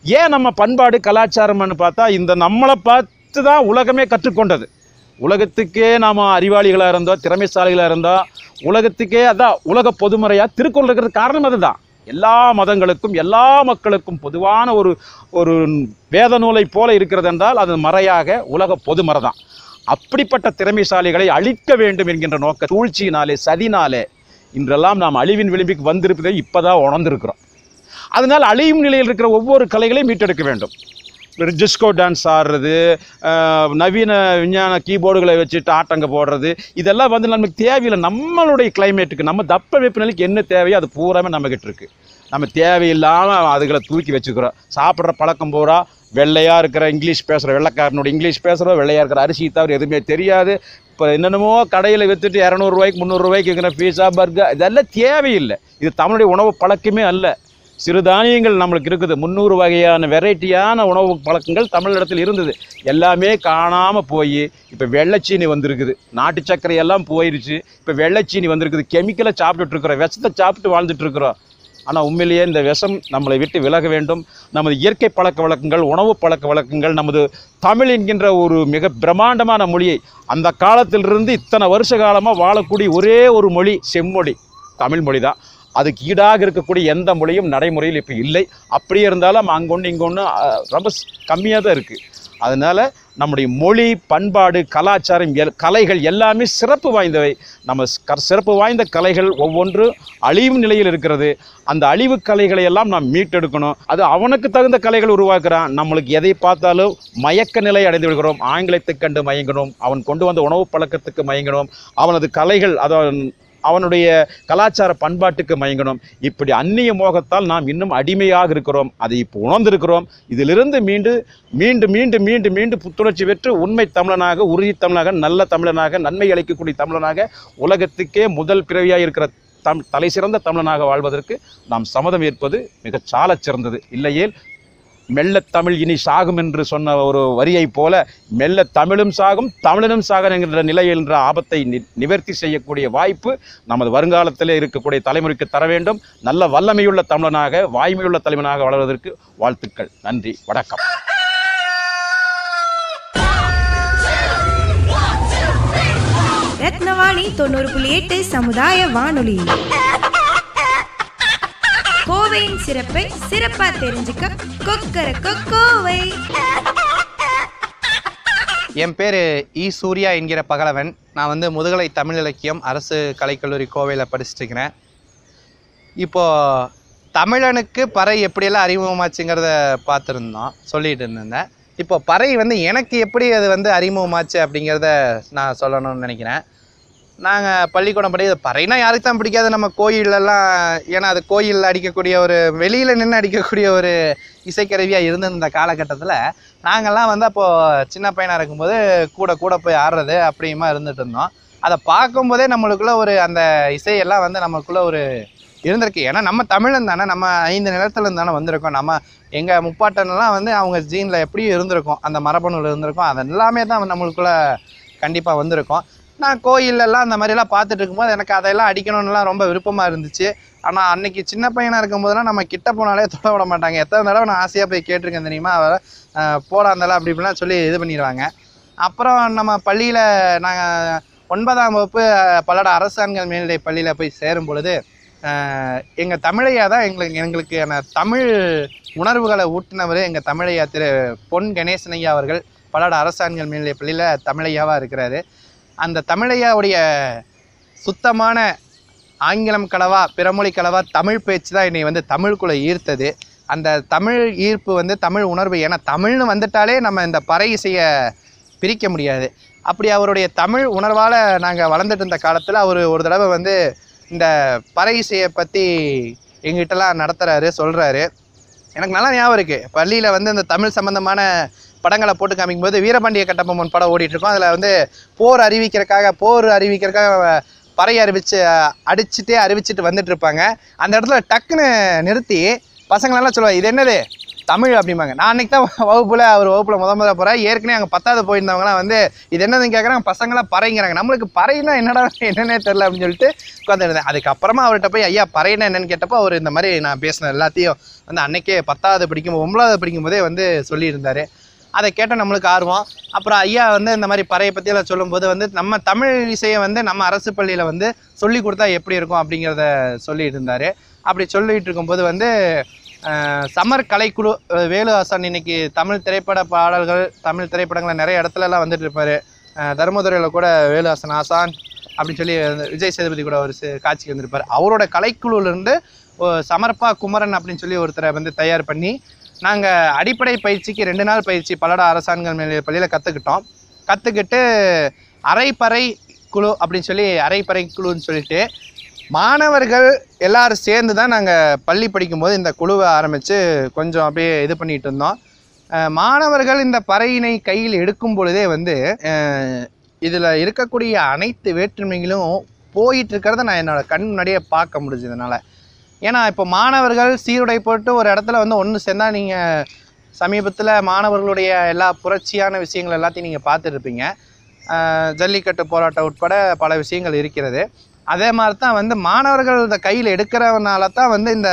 ஏன் நம்ம பண்பாடு கலாச்சாரம்னு பார்த்தா இந்த நம்மளை பார்த்து தான் உலகமே கற்றுக்கொண்டது. உலகத்துக்கே நாம் அறிவாளிகளாக இருந்தோம் திறமைசாலிகளாக இருந்தோம் உலகத்துக்கே அதான் உலக பொதுமறையாக திருக்குறள் இருக்கிறது காரணம் அதுதான். எல்லா மதங்களுக்கும் எல்லா மக்களுக்கும் பொதுவான ஒரு ஒரு வேத நூலை போல இருக்கிறது என்றால் அது மறையாக உலக பொதுமறை தான். அப்படிப்பட்ட திறமைசாலிகளை அழிக்க வேண்டும் என்கின்ற நோக்க சூழ்ச்சியினாலே சதினாலே இன்றெல்லாம் நாம் அழிவின் விளிம்புக்கு வந்திருப்பதை இப்போதான் உணர்ந்திருக்கிறோம். அதனால் அழியும் நிலையில் இருக்கிற ஒவ்வொரு கலைகளையும் மீட்டெடுக்க வேண்டும். டிஸ்கோ டான்ஸ் ஆடுறது நவீன விஞ்ஞான கீபோர்டுகளை வச்சுட்டு ஆட்டங்க போடுறது இதெல்லாம் வந்து நமக்கு தேவையில்லை. நம்மளுடைய கிளைமேட்டுக்கு நம்ம தப்ப வெப்பநிலைக்கு என்ன தேவையோ அது பூராமே நம்மக்கிட்ட இருக்குது நம்ம தேவையில்லாமல் அதுகளை தூக்கி வச்சுக்கிறோம். சாப்பிட்ற பழக்கம் பூரா வெள்ளையாக இருக்கிற இங்கிலீஷ் பேசுகிற வெள்ளைக்காரனோட இங்கிலீஷ் பேசுகிற வெள்ளையாக இருக்கிற அரிசி தவிர எதுவுமே தெரியாது. இப்போ என்னென்னமோ கடையில் விற்றுட்டு இரநூறுவாய்க்கு முந்நூறுரூவாய்க்கு இருக்கிற பீஸா பர்கர் இதெல்லாம் தேவையில்லை. இது தமிழுடைய உணவு பழக்கமே அல்ல. சிறுதானியங்கள் நம்மளுக்கு இருக்குது. முந்நூறு வகையான வெரைட்டியான உணவு பழக்கங்கள் தமிழிடத்தில் இருந்தது. எல்லாமே காணாமல் போய் இப்போ வெள்ளைச்சீனி வந்திருக்குது. நாட்டு சர்க்கரை எல்லாம் போயிடுச்சு இப்போ வெள்ளைச்சீனி வந்திருக்குது. கெமிக்கலை சாப்பிட்டுட்ருக்குறோம் விஷத்தை சாப்பிட்டு வாழ்ந்துட்டுருக்குறோம் ஆனால் உண்மையிலேயே இந்த விஷம் நம்மளை விட்டு விலக வேண்டும். நமது இயற்கை பழக்க வழக்கங்கள் உணவு பழக்க வழக்கங்கள் நமது தமிழ் என்கின்ற ஒரு மிக பிரம்மாண்டமான மொழியை அந்த காலத்திலிருந்து இத்தனை வருஷ காலமாக வாழக்கூடிய ஒரே ஒரு மொழி செம்மொழி. தமிழ் மொழி தான் அதுக்கு ஈடாக இருக்கக்கூடிய எந்த மொழியும் நடைமுறையில் இப்போ இல்லை. அப்படியே இருந்தாலும் அங்கொன்று இங்கொன்று ரொம்ப கம்மியாக தான் இருக்குது அதனால் நம்முடைய மொழி பண்பாடு கலாச்சாரம் எல் கலைகள் எல்லாமே சிறப்பு வாய்ந்தவை. நம்ம க- சிறப்பு வாய்ந்த கலைகள் ஒவ்வொன்றும் அழியும் நிலையில் இருக்கிறது. அந்த அழிவு கலைகளை எல்லாம் நாம் மீட்டெடுக்கணும். அது அவனுக்கு தகுந்த கலைகள் உருவாக்குறான். நம்மளுக்கு எதை பார்த்தாலும் மயக்க நிலை அடைந்து விடுகிறோம். ஆங்கிலத்தை கண்டு மயங்கணும் அவன் கொண்டு வந்த உணவு பழக்கத்துக்கு மயங்கணும் அவனது கலைகள் அதான் அவனுடைய கலாச்சார பண்பாட்டுக்கு மயங்கணும். இப்படி அந்நிய மோகத்தால் நாம் இன்னும் அடிமையாக இருக்கிறோம். அதை இப்போ உணர்ந்திருக்கிறோம். இதிலிருந்து மீண்டு மீண்டு மீண்டு மீண்டு மீண்டு புத்துணர்ச்சி பெற்று உண்மை தமிழனாக உறுதி தமிழனாக நல்ல தமிழனாக நன்மை அளிக்கக்கூடிய தமிழனாக உலகத்துக்கே முதல் பிறவியாக இருக்கிற தம் தலை சிறந்த தமிழனாக வாழ்வதற்கு நாம் சம்மதம் ஏற்பது மிகச் சாலச் சிறந்தது இல்லையேல் மெல்ல தமிழ் இனி சாகும் என்று சொன்ன ஒரு வரியைப் போல மெல்ல தமிழும் சாகும் தமிழனும் சாகும் என்கிற நிலை என்ற ஆபத்தை நி நிவர்த்தி செய்யக்கூடிய வாய்ப்பு நமது வருங்காலத்தில் இருக்கக்கூடிய தலைமுறைக்கு தர வேண்டும். நல்ல வல்லமையுள்ள தமிழனாக வாய்மையுள்ள தலைவனாக வளர்வதற்கு வாழ்த்துக்கள். நன்றி வணக்கம். ரத்னவாணி தொண்ணூறு புள்ளி எட்டு சமுதாய வானொலி. கோவையின் சிறப்பை சிறப்பா தெரிஞ்சுக்க கொக்கர கோவை. என் பேர் இ சூர்யா என்கிற பகலவன். நான் வந்து முதுகலை தமிழ் இலக்கியம் அரசு கலைக்கல்லூரி கோவையில் படிச்சுட்டு இருக்கிறேன் இப்போது தமிழனுக்கு பறை எப்படியெல்லாம் அறிமுகமாச்சுங்கிறத பார்த்துருந்தோம் சொல்லிட்டு இருந்தேன் இப்போ பறை வந்து எனக்கு எப்படி அது வந்து அறிமுகமாச்சு அப்படிங்கிறத நான் சொல்லணும்னு நினைக்கிறேன். நாங்கள் பள்ளிக்கூடம் படி பறைனா யாருக்கு தான் பிடிக்காது. நம்ம கோயிலெல்லாம் ஏன்னா அது கோயிலில் அடிக்கக்கூடிய ஒரு வெளியில் நின்று அடிக்கக்கூடிய ஒரு இசைக்கருவியாக இருந்திருந்த காலகட்டத்தில் நாங்கள்லாம் வந்து அப்போது சின்ன பையனாக இருக்கும்போது கூட கூட போய் ஆடுறது அப்படியுமா இருந்துட்டு இருந்தோம். அதை பார்க்கும்போதே நம்மளுக்குள்ளே ஒரு அந்த இசையெல்லாம் வந்து நம்மளுக்குள்ளே ஒரு இருந்திருக்கு. ஏன்னா நம்ம தமிழன் தானே நம்ம ஐந்து நிலத்துலேருந்து தானே வந்திருக்கோம். நம்ம எங்கள் முப்பாட்டன்லாம் வந்து அவங்க ஜீனில் எப்படியும் இருந்திருக்கும். அந்த மரபணுவில் இருந்திருக்கும். அது எல்லாமே தான் நம்மளுக்குள்ளே கண்டிப்பாக வந்திருக்கும். நான் கோயிலெல்லாம் அந்த மாதிரிலாம் பார்த்துட்டு இருக்கும்போது எனக்கு அதையெல்லாம் அடிக்கணும்னுலாம் ரொம்ப விருப்பமாக இருந்துச்சு. ஆனால் அன்னைக்கு சின்ன பையனாக இருக்கும்போதெல்லாம் நம்ம கிட்ட போனாலே தொட விட மாட்டாங்க. எத்தனை தடவை நான் ஆசையாக போய் கேட்டிருக்கேன் தெரியுமா? அவரை போடாந்தால அப்படி இப்படிலாம் சொல்லி இது பண்ணிடுவாங்க. அப்புறம் நம்ம பள்ளியில் நாங்கள் ஒன்பதாம் வகுப்பு பல்லட அரசாண்கள் மேல்நிலை பள்ளியில் போய் சேரும் பொழுது எங்கள் தமிழையா தான் எங்களுக்கு எங்களுக்கு தமிழ் உணர்வுகளை ஊட்டினவர் எங்கள் தமிழையா திரு பொன் கணேசன் ஐயா அவர்கள். பல்லட அரசாண்கள் மேல்நிலை பள்ளியில் தமிழையாவாக இருக்கிறாரு. அந்த தமிழையாவுடைய சுத்தமான ஆங்கிலம் கலவா பிறமொழி கலவா தமிழ் பேச்சு தான் என்னை வந்து தமிழுக்குள்ளே ஈர்த்தது. அந்த தமிழ் ஈர்ப்பு வந்து தமிழ் உணர்வு. ஏன்னா தமிழ்னு வந்துட்டாலே நம்ம இந்த பறை இசையை பிரிக்க முடியாது. அப்படி அவருடைய தமிழ் உணர்வால் நாங்கள் வளர்ந்துட்டு இருந்த காலத்தில் அவர் ஒரு தடவை வந்து இந்த பறை இசையை பற்றி எங்கிட்டலாம் நடத்துகிறாரு சொல்கிறாரு எனக்கு நல்லா ஞாபகம் இருக்குது பள்ளியில் வந்து இந்த தமிழ் சம்மந்தமான படங்களை போட்டு காமிக்கும்போது வீரபாண்டிய கட்டபொம்மன் படம் ஓடிட்டுருக்கோம். அதில் வந்து போர் அறிவிக்கிறக்காக போர் அறிவிக்கிறக்காக பறை அறிவிச்சு அடிச்சுட்டே அறிவிச்சுட்டு வந்துட்டு இருப்பாங்க அந்த இடத்துல டக்குன்னு நிறுத்தி பசங்களெல்லாம் சொல்லுவாங்க இது என்னது? தமிழ் அப்படிம்பாங்க. நான் அன்றைக்கி தான் வகுப்பில் அவர் வகுப்பில் முத முதல் போகிறேன் ஏற்கனவே அங்கே பத்தாவது போயிருந்தவங்களாம் வந்து இது என்னதுன்னு கேட்குறாங்க பசங்களாம் பறைங்கிறாங்க. நம்மளுக்கு பறையினா என்னடா என்னென்னே தெரில அப்படின்னு சொல்லிட்டு உட்காந்துருந்தேன் அதுக்கப்புறமா அவர்கிட்ட போய் ஐயா பறையினா என்னன்னு கேட்டப்போ அவர் இந்த மாதிரி நான் பேசின எல்லாத்தையும் வந்து அன்றைக்கே பத்தாவது படிக்கும் ஒன்பதாவது படிக்கும் போதே வந்து சொல்லியிருந்தார். அதை கேட்டால் நம்மளுக்கு ஆர்வம். அப்புறம் ஐயா வந்து இந்த மாதிரி பறையை பற்றி எல்லாம் சொல்லும்போது வந்து நம்ம தமிழ் இசையை வந்து நம்ம அரசு பள்ளியில் வந்து சொல்லி கொடுத்தா எப்படி இருக்கும் அப்படிங்கிறத சொல்லிட்டு இருந்தார். அப்படி சொல்லிகிட்டு இருக்கும்போது வந்து சமர் கலைக்குழு வேலு ஹாசன் இன்னைக்கு தமிழ் திரைப்பட பாடல்கள் தமிழ் திரைப்படங்களை நிறைய இடத்துலலாம் வந்துட்டு இருப்பார். தருமதுரையில் கூட வேலு ஹாசன் ஆசான் அப்படின்னு சொல்லி விஜய் சேதுபதி கூட ஒரு காட்சிக்கு வந்திருப்பார். அவரோட கலைக்குழுலேருந்து சமர்ப்பா குமரன் அப்படின்னு சொல்லி ஒருத்தரை வந்து தயார் பண்ணி நாங்கள் அடிப்படை பயிற்சிக்கு ரெண்டு நாள் பயிற்சி பல்லடா அரசாண்கள் மேல் பள்ளியில் கற்றுக்கிட்டோம் கற்றுக்கிட்டு அரைப்பறை குழு அப்படின்னு சொல்லி அரைப்பறை குழுன்னு சொல்லிட்டு மாணவர்கள் எல்லாரும் சேர்ந்து தான் நாங்கள் பள்ளி படிக்கும்போது இந்த குழுவை ஆரம்பித்து கொஞ்சம் அப்படியே இது பண்ணிகிட்டு இருந்தோம். மாணவர்கள் இந்த பறையினை கையில் எடுக்கும் பொழுதே வந்து இதில் இருக்கக்கூடிய அனைத்து வேற்றுமைகளும் போயிட்டு இருக்கிறத நான் என்னோட கண் முன்னாடியே பார்க்க முடிஞ்சதுனால ஏன்னா இப்போ மாணவர்கள் சீருடை போட்டு ஒரு இடத்துல வந்து ஒன்று சேர்ந்தால் நீங்கள் சமீபத்தில் மாணவர்களுடைய எல்லா புரட்சியான விஷயங்கள் எல்லாத்தையும் நீங்கள் பார்த்துருப்பீங்க. ஜல்லிக்கட்டு போராட்டம் உட்பட பல விஷயங்கள் இருக்கிறது. அதே மாதிரி தான் வந்து மாணவர்கள் இந்த கையில் எடுக்கிறவனால தான் வந்து இந்த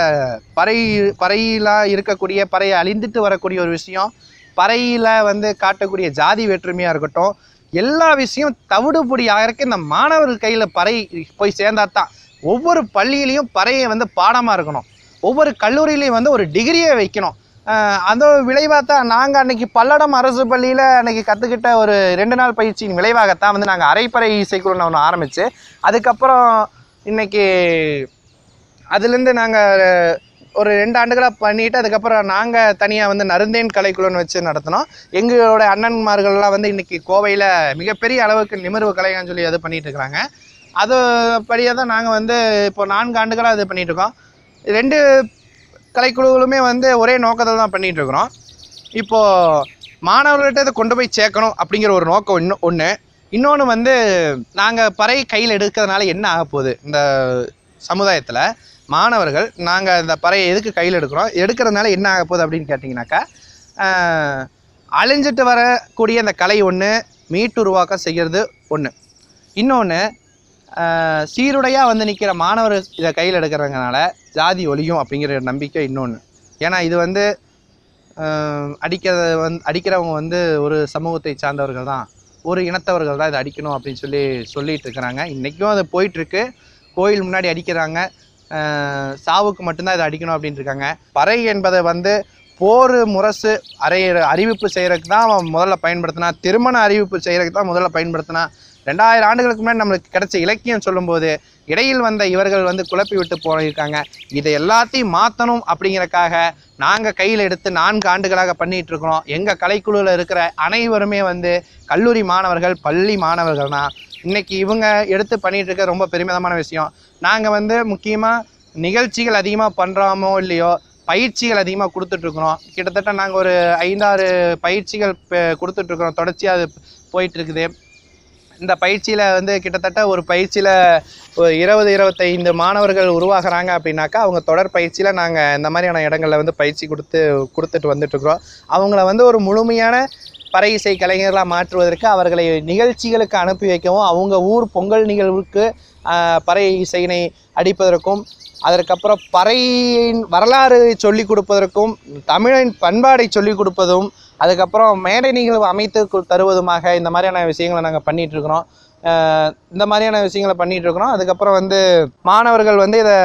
பறை பறையிலாம் இருக்கக்கூடிய பறையை அழிந்துட்டு வரக்கூடிய ஒரு விஷயம் பறையில் வந்து காட்டக்கூடிய ஜாதி வேற்றுமையாக இருக்கட்டும் எல்லா விஷயம் தவிடுபொடி ஆகிறக்கு இந்த மாணவர்கள் கையில் பறை போய் சேர்ந்தா தான் ஒவ்வொரு பள்ளியிலையும் பறையை வந்து பாடமாக இருக்கணும். ஒவ்வொரு கல்லூரியிலையும் வந்து ஒரு டிகிரியை வைக்கணும். அந்த விளைவாக தான் நாங்கள் அன்றைக்கி பல்லடம் அரசு பள்ளியில் அன்றைக்கி கற்றுக்கிட்ட ஒரு ரெண்டு நாள் பயிற்சியின் விளைவாகத்தான் வந்து நாங்கள் அரைப்பறை இசைக்குழு ஒன்று ஆரம்பித்து அதுக்கப்புறம் இன்னைக்கு அதுலேருந்து நாங்கள் ஒரு ரெண்டு ஆண்டுகளாக பண்ணிவிட்டு அதுக்கப்புறம் நாங்கள் தனியாக வந்து நருந்தேன் கலைக்குழுன்னு வச்சு நடத்தினோம். எங்களோட அண்ணன்மார்கள்லாம் வந்து இன்றைக்கி கோவையில் மிகப்பெரிய அளவுக்கு நிமிர்வு கலைகள்னு சொல்லி அது பண்ணிகிட்டு இருக்கிறாங்க. அது படியாக தான் நாங்கள் வந்து இப்போ நான்கு ஆண்டுகளாக இது பண்ணிகிட்ருக்கோம் இருக்கோம் ரெண்டு கலைக்குழுக்களுமே வந்து ஒரே நோக்கத்தில் தான் பண்ணிகிட்ருக்குறோம் இருக்கிறோம் இப்போது மாணவர்கள்ட்ட இதை கொண்டு போய் சேர்க்கணும் அப்படிங்கிற ஒரு நோக்கம் இன்னும் ஒன்று இன்னொன்று வந்து நாங்கள் பறை கையில் எடுக்கிறதுனால என்ன ஆக போகுது? இந்த சமுதாயத்தில் மாணவர்கள் நாங்கள் இந்த பறையை எதுக்கு கையில் எடுக்கிறோம்? எடுக்கிறதுனால என்ன ஆக போகுது அப்படின்னு கேட்டிங்கனாக்கா அழிஞ்சிட்டு வரக்கூடிய அந்த கலை ஒன்று மீட்டுருவாக்கம் செய்கிறது ஒன்று இன்னொன்று சீருடையாக வந்து நிற்கிற மாணவர் இதை கையில் எடுக்கிறதுனால ஜாதி ஒழியும் அப்படிங்கிற நம்பிக்கை இன்னொன்று ஏன்னா இது வந்து ஆஹ், அடிக்கிறது வந்து அடிக்கிறவங்க வந்து ஒரு சமூகத்தை சார்ந்தவர்கள் தான். ஒரு இனத்தவர்கள் தான் இதை அடிக்கணும் அப்படின்னு சொல்லி சொல்லிட்டு இருக்கிறாங்க. இன்றைக்கும் அது போயிட்டுருக்கு. கோயில் முன்னாடி அடிக்கிறாங்க. சாவுக்கு மட்டும்தான் இதை அடிக்கணும் அப்படின்ட்டு இருக்காங்க. பறை என்பதை வந்து போர் முரசு அறை அறிவிப்பு செய்கிறதுக்கு தான் முதல்ல பயன்படுத்தினா திருமண அறிவிப்பு செய்கிறதுக்கு தான் முதல்ல பயன்படுத்தினா ரெண்டாயிரம் ஆண்டுகளுக்கு முன்னாடி நம்மளுக்கு கிடைச்ச இலக்கியம் சொல்லும்போது இடையில் வந்த இவர்கள் வந்து குழப்பி விட்டு போயிருக்காங்க. இதை எல்லாத்தையும் மாற்றணும் அப்படிங்கிறக்காக நாங்கள் கையில் எடுத்து நான்கு ஆண்டுகளாக பண்ணிகிட்டு இருக்கிறோம். எங்கள் கலைக்குழுவில் இருக்கிற அனைவருமே வந்து கல்லூரி மாணவர்கள் பள்ளி மாணவர்கள்னா இன்றைக்கி இவங்க எடுத்து பண்ணிகிட்டு இருக்க ரொம்ப பெருமிதமான விஷயம். நாங்கள் வந்து முக்கியமாக நிகழ்ச்சிகள் அதிகமாக பண்ணுறோமோ இல்லையோ பயிற்சிகள் அதிகமாக கொடுத்துட்ருக்குறோம் கிட்டத்தட்ட நாங்கள் ஒரு ஐந்தாறு பயிற்சிகள் கொடுத்துட்ருக்குறோம் தொடர்ச்சியாக அது போயிட்டுருக்குது இந்த பயிற்சியில் வந்து கிட்டத்தட்ட ஒரு பயிற்சியில் ஒரு இருபது இருபத்தைந்து மாணவர்கள் உருவாகிறாங்க அப்படின்னாக்கா அவங்க தொடர் பயிற்சியில் நாங்கள் இந்த மாதிரியான இடங்களில் வந்து பயிற்சி கொடுத்து கொடுத்துட்டு வந்துட்டுருக்குறோம் அவங்கள வந்து ஒரு முழுமையான பறை இசை கலைஞர்களாக மாற்றுவதற்கு அவர்களை நிகழ்ச்சிகளுக்கு அனுப்பி வைக்கவும் அவங்க ஊர் பொங்கல் நிகழ்வுக்கு பறை இசையினை அடிப்பதற்கும் அதற்கப்புறம் பறையின் வரலாறு சொல்லிக் கொடுப்பதற்கும் தமிழின் பண்பாடை சொல்லிக் கொடுப்பதும் அதுக்கப்புறம் மேடை நிகழ்வு அமைத்து தருவதுமாக இந்த மாதிரியான விஷயங்களை நாங்கள் பண்ணிகிட்ருக்குறோம் இந்த மாதிரியான விஷயங்களை பண்ணிகிட்ருக்குறோம் இருக்கிறோம் அதுக்கப்புறம் வந்து மாணவர்கள் வந்து இதை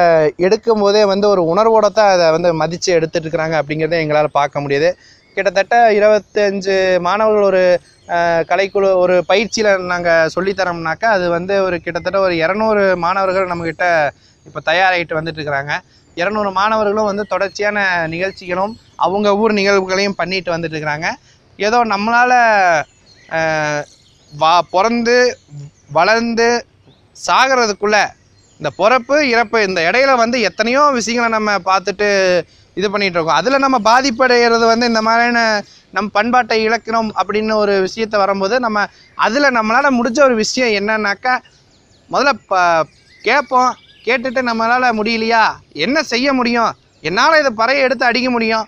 எடுக்கும் போதே வந்து ஒரு உணர்வோட தான் அதை வந்து மதித்து எடுத்துகிட்டு இருக்கிறாங்க அப்படிங்கிறத எங்களால் பார்க்க முடியுது. கிட்டத்தட்ட இருபத்தஞ்சு மாணவர்கள் ஒரு கலைக்குழு ஒரு பயிற்சியில் நாங்கள் சொல்லித்தரோம்னாக்கா அது வந்து ஒரு கிட்டத்தட்ட ஒரு இரநூறு மாணவர்கள் நம்மக்கிட்ட இப்போ தயாராகிட்டு வந்துட்டுருக்குறாங்க. இரநூறு மாணவர்களும் வந்து தொடர்ச்சியான நிகழ்ச்சிகளும் அவங்க ஊர் நிகழ்வுகளையும் பண்ணிட்டு வந்துட்டு இருக்கிறாங்க ஏதோ நம்மளால் வா பிறந்து வளர்ந்து சாகிறதுக்குள்ளே இந்த பிறப்பு இறப்பு இந்த இடையில வந்து எத்தனையோ விஷயங்களை நம்ம பார்த்துட்டு இது பண்ணிகிட்டு இருக்கோம் அதில் நம்ம பாதிப்படைகிறது வந்து இந்த மாதிரியான நம் பண்பாட்டை இழக்கணும் அப்படின்னு ஒரு விஷயத்த வரும்போது நம்ம அதில் நம்மளால் முடிஞ்ச ஒரு விஷயம் என்னன்னாக்கா முதல்ல ப கேட்போம். கேட்டுட்டு நம்மளால் முடியலையா? என்ன செய்ய முடியும்? என்னால் இதை பறையை எடுத்து அடிக்க முடியும்?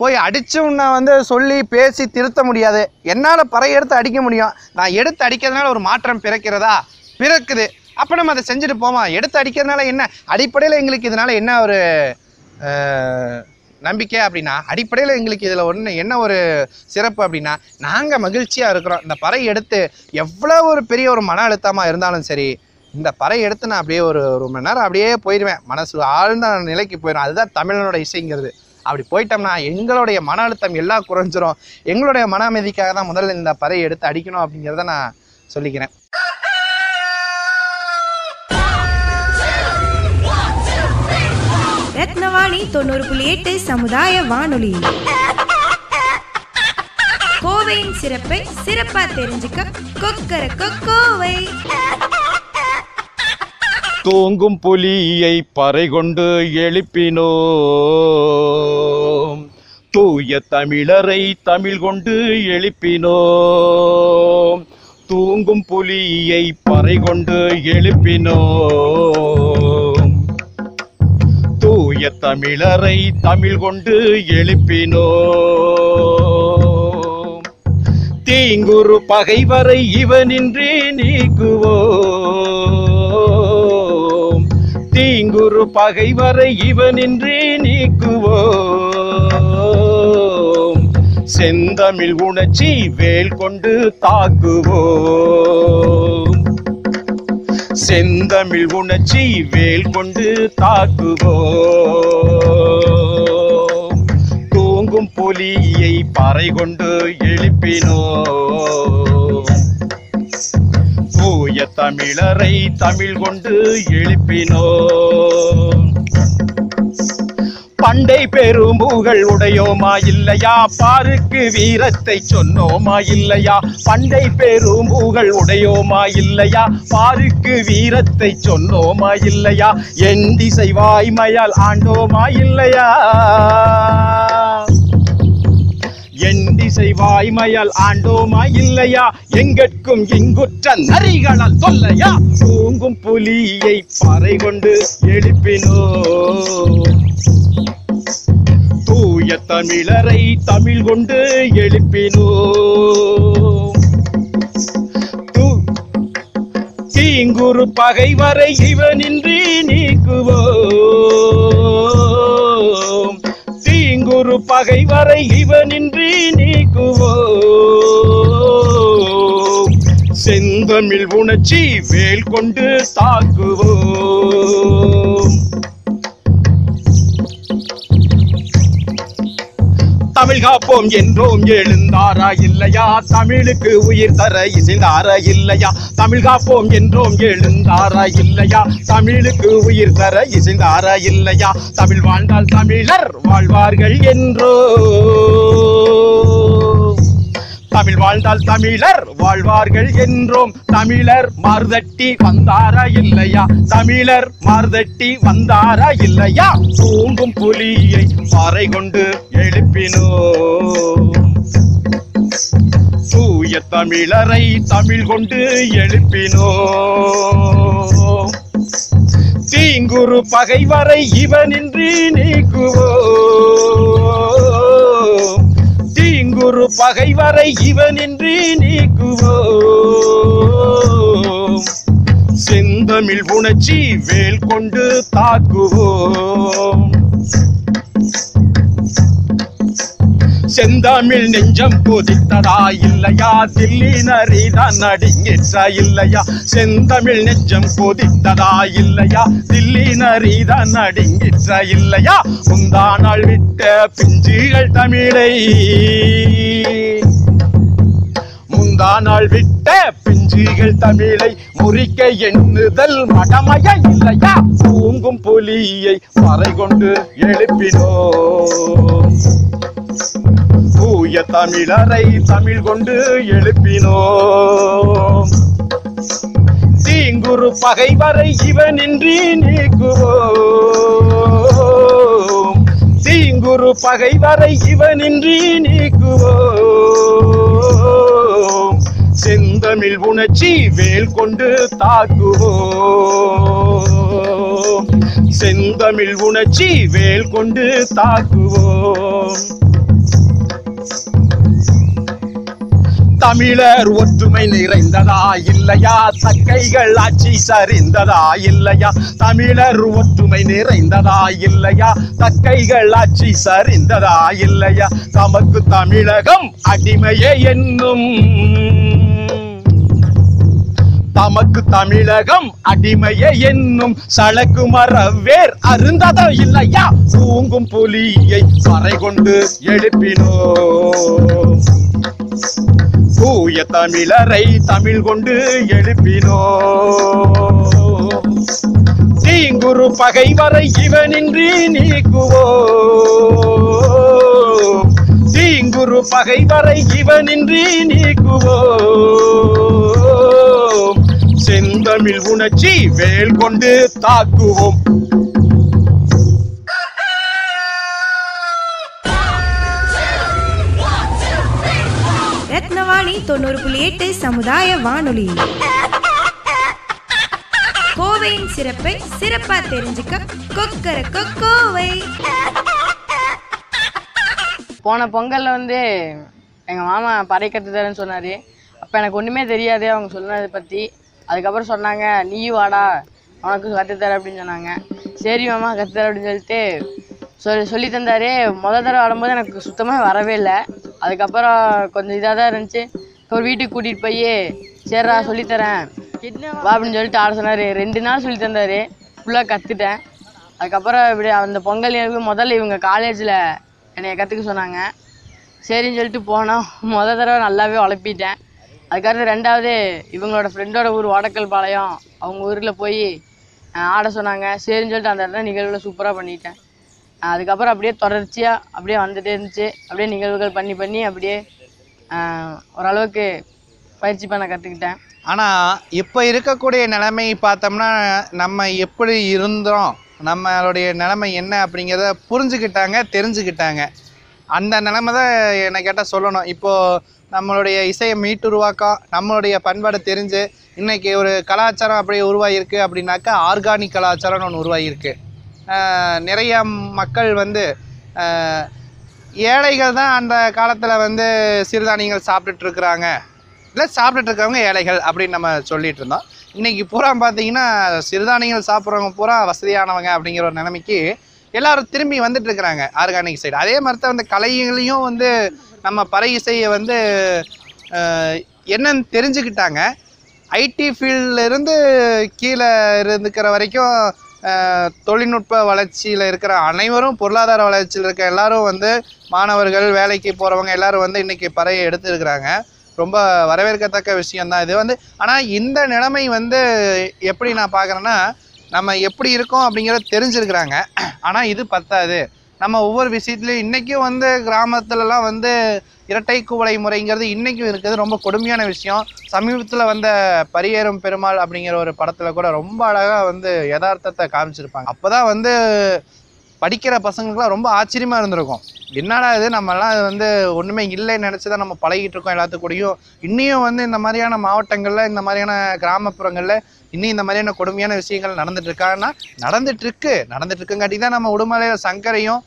போய் அடிச்சோம்னா வந்து சொல்லி பேசி திருத்த முடியாது. என்னால் பறை எடுத்து அடிக்க முடியும். நான் எடுத்து அடிக்கிறதுனால ஒரு மாற்றம் பிறக்கிறதா? பிறக்குது. அப்போ நம்ம அதை செஞ்சுட்டு போவோம்? எடுத்து அடிக்கிறதுனால என்ன? அடிப்படையில் எங்களுக்கு இதனால் என்ன ஒரு நம்பிக்கை அப்படின்னா அடிப்படையில் எங்களுக்கு இதில் ஒன்று என்ன ஒரு சிறப்பு அப்படின்னா நாங்கள் மகிழ்ச்சியாக இருக்கிறோம். இந்த பறை எடுத்து எவ்வளோ ஒரு பெரிய ஒரு மன அழுத்தமாக இருந்தாலும் சரி இந்த பறை எடுத்து நான் அப்படியே ஒரு ஒரு மணி நேரம் அப்படியே போயிடுவேன் மனசு ஆழ்ந்த நிலைக்கு போயிடும் அதுதான் தமிழனோட இசைங்கிறது. அப்படி போயிட்டோம்னா எங்களுடைய மன அழுத்தம் எல்லாம் குறைஞ்சிரும். எங்களுடைய மன அமைதிக்காக தான் முதல்ல இந்த பறையை எடுத்து அடிக்கணும் அப்படிங்கிறத நான் சொல்லிக்கிறேன். ரத்னவாணி தொண்ணூறு புள்ளி எட்டு சமுதாய வானொலி. கோவையின் சிறப்பை சிறப்பா தெரிஞ்சுக்க கொக்கர கோவை தூங்கும் புலியை பறை கொண்டு எழுப்பினோம். தூய தமிழரை தமிழ் கொண்டு எழுப்பினோம். தூங்கும் புலியை பறை கொண்டு எழுப்பினோம். தூய தமிழரை தமிழ் கொண்டு எழுப்பினோம். தீங்குரு பகைவரை இவனின்றி நீக்குவோம். தீங்குரு பகைவரை இவனின்றி நீக்குவோம். செந்தமிழ் உணர்ச்சி வேல் கொண்டு தாக்குவோம். செந்தமிழ் உணர்ச்சி வேல் கொண்டு தாக்குவோம். தூங்கும் புலியை பறை கொண்டு எழுப்பினோம். தமிழரை தமிழ் கொண்டு எழுப்பினோ பண்டை பெரும்புகள் உடையோமா இல்லையா? பாருக்கு வீரத்தை சொன்னோமா இல்லையா? பண்டை பெரும்புகள் உடையோமா இல்லையா? பாருக்கு வீரத்தை சொன்னோமா இல்லையா? என் திசை வாய்மையால் ஆண்டோமா இல்லையா? என் திசை வாய்மையால் ஆண்டோமா இல்லையா எங்கட்கும் இங்குற்ற நரிகளால் தொல்லையா? தூங்கும் புலியை பறை கொண்டு எழுப்பினோ? தூய தமிழரை தமிழ் கொண்டு எழுப்பினோ? தீங்குறு தீங்குரு பகைவரை இவனின்றி நீக்குவோ? தீங்குரு பகைவரை இவனின்றி நீக்குவோ செந்தமிழ் உணர்ச்சி வேல் கொண்டு தாக்குவோ தமிழ் காப்போம் என்றோம் எழுந்தாரா இல்லையா? தமிழுக்கு உயிர் தர இசைந்தாரா இல்லையா? தமிழ் காப்போம் என்றோம் எழுந்தாரா இல்லையா? தமிழுக்கு உயிர் தர இசைந்தாரா இல்லையா? தமிழ் வாழ்ந்தால் தமிழர் வாழ்வார்கள் என்றோ? தமிழ் வாழ்ந்தால் தமிழர் வாழ்வார்கள் என்றோம். தமிழர் மார்தட்டி வந்தாரா இல்லையா? தமிழர் மார்தட்டி வந்தாரா இல்லையா? தூங்கும் புலியை பாறை கொண்டு எழுப்பினோ தூய தமிழரை தமிழ் கொண்டு எழுப்பினோ தீங்குரு பகைவரை இவனின்றி நீக்குவோ தீங்குரு பகைவரை இவனின்றி நீக்குவோம். செந்தமிழ் உணர்ச்சி வேல் கொண்டு தாக்குவோம். செந்தமிழ் நெஞ்சம் கொதித்ததா இல்லையா? தில்லி நரிதான் நடுங்கிற்றா இல்லையா? செந்தமிழ் நெஞ்சம் கொதித்ததா இல்லையா? தில்லி நரிதான் நடுங்கிற்றா இல்லையா? முந்தா நாள் விட்ட பிஞ்சுகள் தமிழை. முந்தா நாள் விட்ட பிஞ்சுகள் தமிழை முறிக்க எண்ணுதல் மடமய இல்லையா? தூங்கும் புலியை பறை கொண்டு எழுப்பினோ தூய தமிழரை தமிழ் கொண்டு எழுப்பினோ தீங்குரு பகைவரை இவனின்றி நீக்குவோம். தீங்குரு பகைவரை இவனின்றி நீக்குவோம். தமிழ் உணர்ச்சி வேல் கொண்டு தாக்குவோம். செந்தமிழ் உணர்ச்சி வேல் கொண்டு தாக்குவோம். தமிழர் ஒற்றுமை நிறைந்ததா இல்லையா? தக்கைகள் ஆட்சி சரிந்ததா இல்லையா? தமிழர் ஒற்றுமை நிறைந்ததா இல்லையா? தக்கைகள் ஆட்சி சரிந்ததா இல்லையா? தமக்கு தமிழகம் அடிமையே என்னும் தமக்கு தமிழகம் அடிமையே என்னும் சளக்கு மரவேர் அருந்ததா இல்லையா? தூங்கும் புலியை வரை கொண்டு எழுப்பினோ தூய தமிழரை தமிழ் கொண்டு எழுப்பினோ தீங்குரு பகைவரை இவனின்றி நீக்குவோ தீங்குரு பகைவரை இவனின்றி நீக்குவோ செந்தமிழ் உணர்ச்சி வேல் கொண்டு தாக்குவோம். ரத்னவாணி தொண்ணூறு புள்ளி எட்டு சமுதாய வானொலி. கோவையின் சிறப்பை சிறப்பா தெரிஞ்சுக்க கொக்கர கோவை போன பொங்கல்ல வந்து எங்கள் மாமா பறை கற்று தரேன்னு சொன்னார். அப்போ எனக்கு ஒன்றுமே தெரியாது அவங்க சொன்னதை பற்றி அதுக்கப்புறம் சொன்னாங்க நீயும் வாடா உனக்கு கற்றுத்தரேன் அப்படின்னு சொன்னாங்க. சரி மாமா கற்றுத்தரேன் அப்படின்னு சொல்லிட்டு சொல்லி சொல்லி தந்தார். முத தடவை ஆடும்போது எனக்கு சுத்தமாக வரவே இல்லை. அதுக்கப்புறம் கொஞ்சம் இதாக தான் இருந்துச்சு. ஒரு வீட்டுக்கு கூட்டிகிட்டு போய் சரிடா சொல்லித்தரேன் வா அப்படின்னு சொல்லிட்டு ஆட சொன்னார். ரெண்டு நாள் சொல்லி தந்தார். ஃபுல்லாக கற்றுட்டேன் அதுக்கப்புறம் இப்படி அந்த பொங்கல் எனக்கு முதல்ல இவங்க காலேஜில் என்னை கற்றுக்க சொன்னாங்க. சரின்னு சொல்லிட்டு போனோம். முத தடவை நல்லாவே உழப்பிட்டேன். அதுக்கடுத்து ரெண்டாவது இவங்களோட ஃப்ரெண்டோட ஊர் ஓடக்கல் பாளையம் அவங்க ஊரில் போய் ஆட சொன்னாங்க. சரின்னு சொல்லிட்டு அந்த இடத்துல நிகழ்வில் சூப்பராக பண்ணிட்டேன். அதுக்கப்புறம் அப்படியே தொடர்ச்சியாக அப்படியே வந்துகிட்டே இருந்துச்சு. அப்படியே நிகழ்வுகள் பண்ணி பண்ணி அப்படியே ஓரளவுக்கு பயிற்சி பண்ண கற்றுக்கிட்டேன் ஆனால் இப்போ இருக்கக்கூடிய நிலைமை பார்த்தோம்னா நம்ம எப்படி இருந்தோம் நம்மளுடைய நிலைமை என்ன அப்படிங்கிறத புரிஞ்சுக்கிட்டாங்க தெரிஞ்சுக்கிட்டாங்க. அந்த நிலைமை தான் என்னை கேட்டால் சொல்லணும். இப்போது நம்மளுடைய இசையை மீட்டுருவாக்கம் நம்மளுடைய பண்பாடு தெரிஞ்சு இன்றைக்கி ஒரு கலாச்சாரம் அப்படியே உருவாகியிருக்கு அப்படின்னாக்கா ஆர்கானிக் கலாச்சாரம்னு ஒன்று உருவாகியிருக்கு நிறைய மக்கள் வந்து ஏழைகள் தான் அந்த காலத்தில் வந்து சிறுதானியங்கள் சாப்பிட்டுட்ருக்குறாங்க. இல்லை சாப்பிட்டுட்ருக்கவங்க ஏழைகள் அப்படின்னு நம்ம சொல்லிகிட்டு இருந்தோம் இன்றைக்கி பூரா பார்த்தீங்கன்னா சிறுதானியங்கள் சாப்பிட்றவங்க பூரா வசதியானவங்க அப்படிங்கிற ஒரு நிலைமைக்கு எல்லோரும் திரும்பி வந்துட்டுருக்குறாங்க ஆர்கானிக் சைடு. அதே மாதிரி தான் வந்து கலைகளையும் வந்து நம்ம பறை இசையை வந்து என்னன்னு தெரிஞ்சுக்கிட்டாங்க. ஐடி இருந்து கீழே இருந்துக்கிற வரைக்கும் தொழில்நுட்ப வளர்ச்சியில் இருக்கிற அனைவரும் பொருளாதார வளர்ச்சியில் இருக்க எல்லாரும் வந்து மாணவர்கள் வேலைக்கு போகிறவங்க எல்லாரும் வந்து இன்றைக்கி பறையை எடுத்துருக்கிறாங்க. ரொம்ப வரவேற்கத்தக்க விஷயந்தான் இது வந்து. ஆனால் இந்த நிலைமை வந்து எப்படி நான் பார்க்குறேன்னா நம்ம எப்படி இருக்கோம் அப்படிங்கிறத தெரிஞ்சிருக்கிறாங்க. ஆனால் இது பத்தாது. நம்ம ஒவ்வொரு விஷயத்துலையும் இன்றைக்கும் வந்து கிராமத்துலலாம் வந்து இரட்டை குவளை முறைங்கிறது இன்றைக்கும் இருக்குது. ரொம்ப கொடுமையான விஷயம். சமீபத்தில் வந்த பரியேறும் பெருமாள் அப்படிங்கிற ஒரு படத்தில் கூட ரொம்ப அழகாக வந்து யதார்த்தத்தை காமிச்சிருப்பாங்க. அப்போ தான் வந்து படிக்கிற பசங்களுக்குலாம் ரொம்ப ஆச்சரியமாக இருந்திருக்கும். என்னடா இது? நம்மலாம் இது வந்து ஒன்றுமே இல்லைன்னு நினச்சி தான் நம்ம பழகிட்டு இருக்கோம் எல்லாத்துக்கூடயும். இன்னியும் வந்து இந்த மாதிரியான மாவட்டங்களில் இந்த மாதிரியான கிராமப்புறங்களில் இன்னும் இந்த மாதிரியான கொடுமையான விஷயங்கள் நடந்துட்டு இருக்காங்கன்னா நடந்துட்டு இருக்கு நடந்துட்டு இருக்குங்காட்டி தான் நம்ம உடுமலையில சங்கரையும்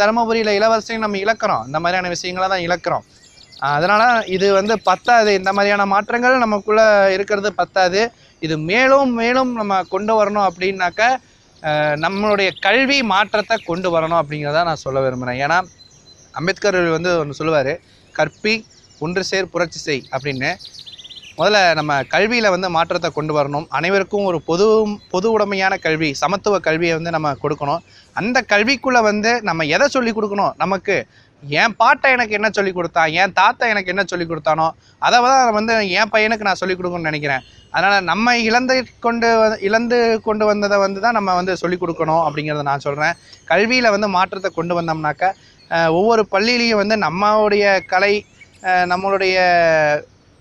தருமபுரியில் இளவரசையும் நம்ம இழக்கிறோம். இந்த மாதிரியான விஷயங்களை தான் இழக்கிறோம். அதனால் இது வந்து பத்தாது. இந்த மாதிரியான மாற்றங்கள் நமக்குள்ளே இருக்கிறது பத்தாது. இது மேலும் மேலும் நம்ம கொண்டு வரணும் அப்படின்னாக்க நம்மளுடைய கல்வி மாற்றத்தை கொண்டு வரணும் அப்படிங்கிறத நான் சொல்ல விரும்புகிறேன் ஏன்னா அம்பேத்கர் வந்து ஒன்று சொல்லுவார் கற்பி ஒன்று சேர் புரட்சி செய் அப்படின்னு. முதல்ல நம்ம கல்வியில் வந்து மாற்றத்தை கொண்டு வரணும். அனைவருக்கும் ஒரு பொது பொது உடைமையான கல்வி சமத்துவ கல்வியை வந்து நம்ம கொடுக்கணும். அந்த கல்விக்குள்ளே வந்து நம்ம எதை சொல்லி கொடுக்கணும்? நமக்கு என் பாட்டை எனக்கு என்ன சொல்லி கொடுத்தான் என் தாத்தா எனக்கு என்ன சொல்லி கொடுத்தானோ அதை தான் வந்து என் பையனுக்கு நான் சொல்லி கொடுக்கணும்னு நினைக்கிறேன். அதனால் நம்ம இழந்து கொண்டு இழந்து கொண்டு வந்ததை வந்து தான் நம்ம வந்து சொல்லி கொடுக்கணும் அப்படிங்கிறத நான் சொல்கிறேன் கல்வியில் வந்து மாற்றத்தை கொண்டு வந்தோம்னாக்கா ஒவ்வொரு பள்ளியிலையும் வந்து நம்மளுடைய கலை நம்மளுடைய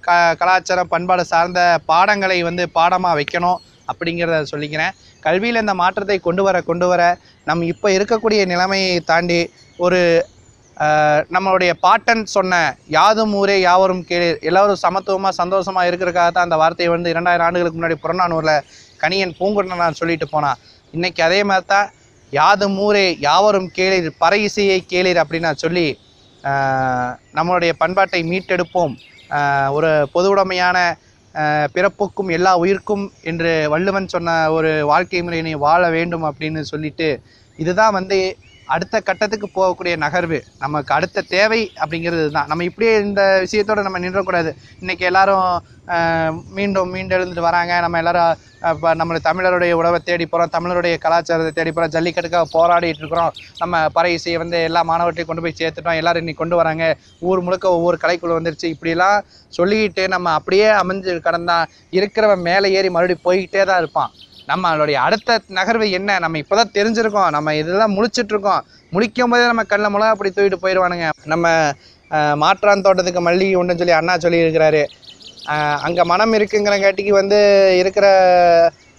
க கலாச்சாரம் பண்பாடு சார்ந்த பாடங்களை வந்து பாடமாக வைக்கணும் அப்படிங்கிறத சொல்லிக்கிறேன். கல்வியில் இந்த மாற்றத்தை கொண்டு வர கொண்டு வர நம் இப்போ இருக்கக்கூடிய நிலைமையை தாண்டி ஒரு நம்மளுடைய பாட்டன் சொன்ன யாதும் ஊரே யாவரும் கேளு எல்லாரும் சமத்துவமாக சந்தோஷமாக இருக்கிறதுக்காக தான் அந்த வார்த்தையை வந்து இரண்டாயிரம் ஆண்டுகளுக்கு முன்னாடி புறநானூரில் கணியன் பூங்குன்றனான் சொல்லிட்டு போனான் இன்றைக்கி அதே மாதிரி தான் யாதும் ஊரே யாவரும் கேளீர் பறை இசையை கேளீர் அப்படின்னு நான் சொல்லி நம்மளுடைய பண்பாட்டை மீட்டெடுப்போம். ஒரு பொதுவுடைமையான பிறப்புக்கும் எல்லா உயிர்க்கும் என்று வள்ளுவன் சொன்ன ஒரு வாழ்க்கை முறையினை வாழ வேண்டும் அப்படின்னு சொல்லிட்டு இதுதான் வந்து அடுத்த கட்டத்துக்கு போகக்கூடிய நகர்வு நமக்கு அடுத்த தேவை அப்படிங்கிறது தான். நம்ம இப்படியே இந்த விஷயத்தோட நம்ம நின்றக்கூடாது. இன்றைக்கி எல்லாரும் மீண்டும் மீண்டும் எழுந்துட்டு வராங்க. நம்ம எல்லோரும் இப்போ நம்ம தமிழருடைய உணவை தேடி போகிறோம் தமிழருடைய கலாச்சாரத்தை தேடி போகிறோம் ஜல்லிக்கட்டுக்காக போராடிட்டு இருக்கிறோம். நம்ம பறை இசையை வந்து எல்லா மாணவர்கிட்டையும் கொண்டு போய் சேர்த்துட்டோம். எல்லோரும் இன்னைக்கு கொண்டு வராங்க. ஊர் முழுக்க ஒவ்வொரு கலைக்குழு வந்துருச்சு. இப்படிலாம் சொல்லிக்கிட்டு நம்ம அப்படியே அமைஞ்சு கடந்தான் இருக்கிறவன் மேலே ஏறி மறுபடியும் போய்கிட்டே தான் இருப்பான். நம்மளுடைய அடுத்த நகர்வு என்ன? நம்ம இப்போதான் தெரிஞ்சிருக்கோம். நம்ம இதெல்லாம் முழிச்சிட்டுருக்கோம் முழிக்கும் போதே நம்ம கண்ணில் மிளகா அப்படி தூக்கிட்டு போயிடுவானுங்க. நம்ம மாற்றான் தோட்டத்துக்கு மல்லிகை உண்டுன்னு சொல்லி அண்ணா சொல்லியிருக்கிறாரு. அங்கே மனம் இருக்குங்கிறங்காட்டிக்கு வந்து இருக்கிற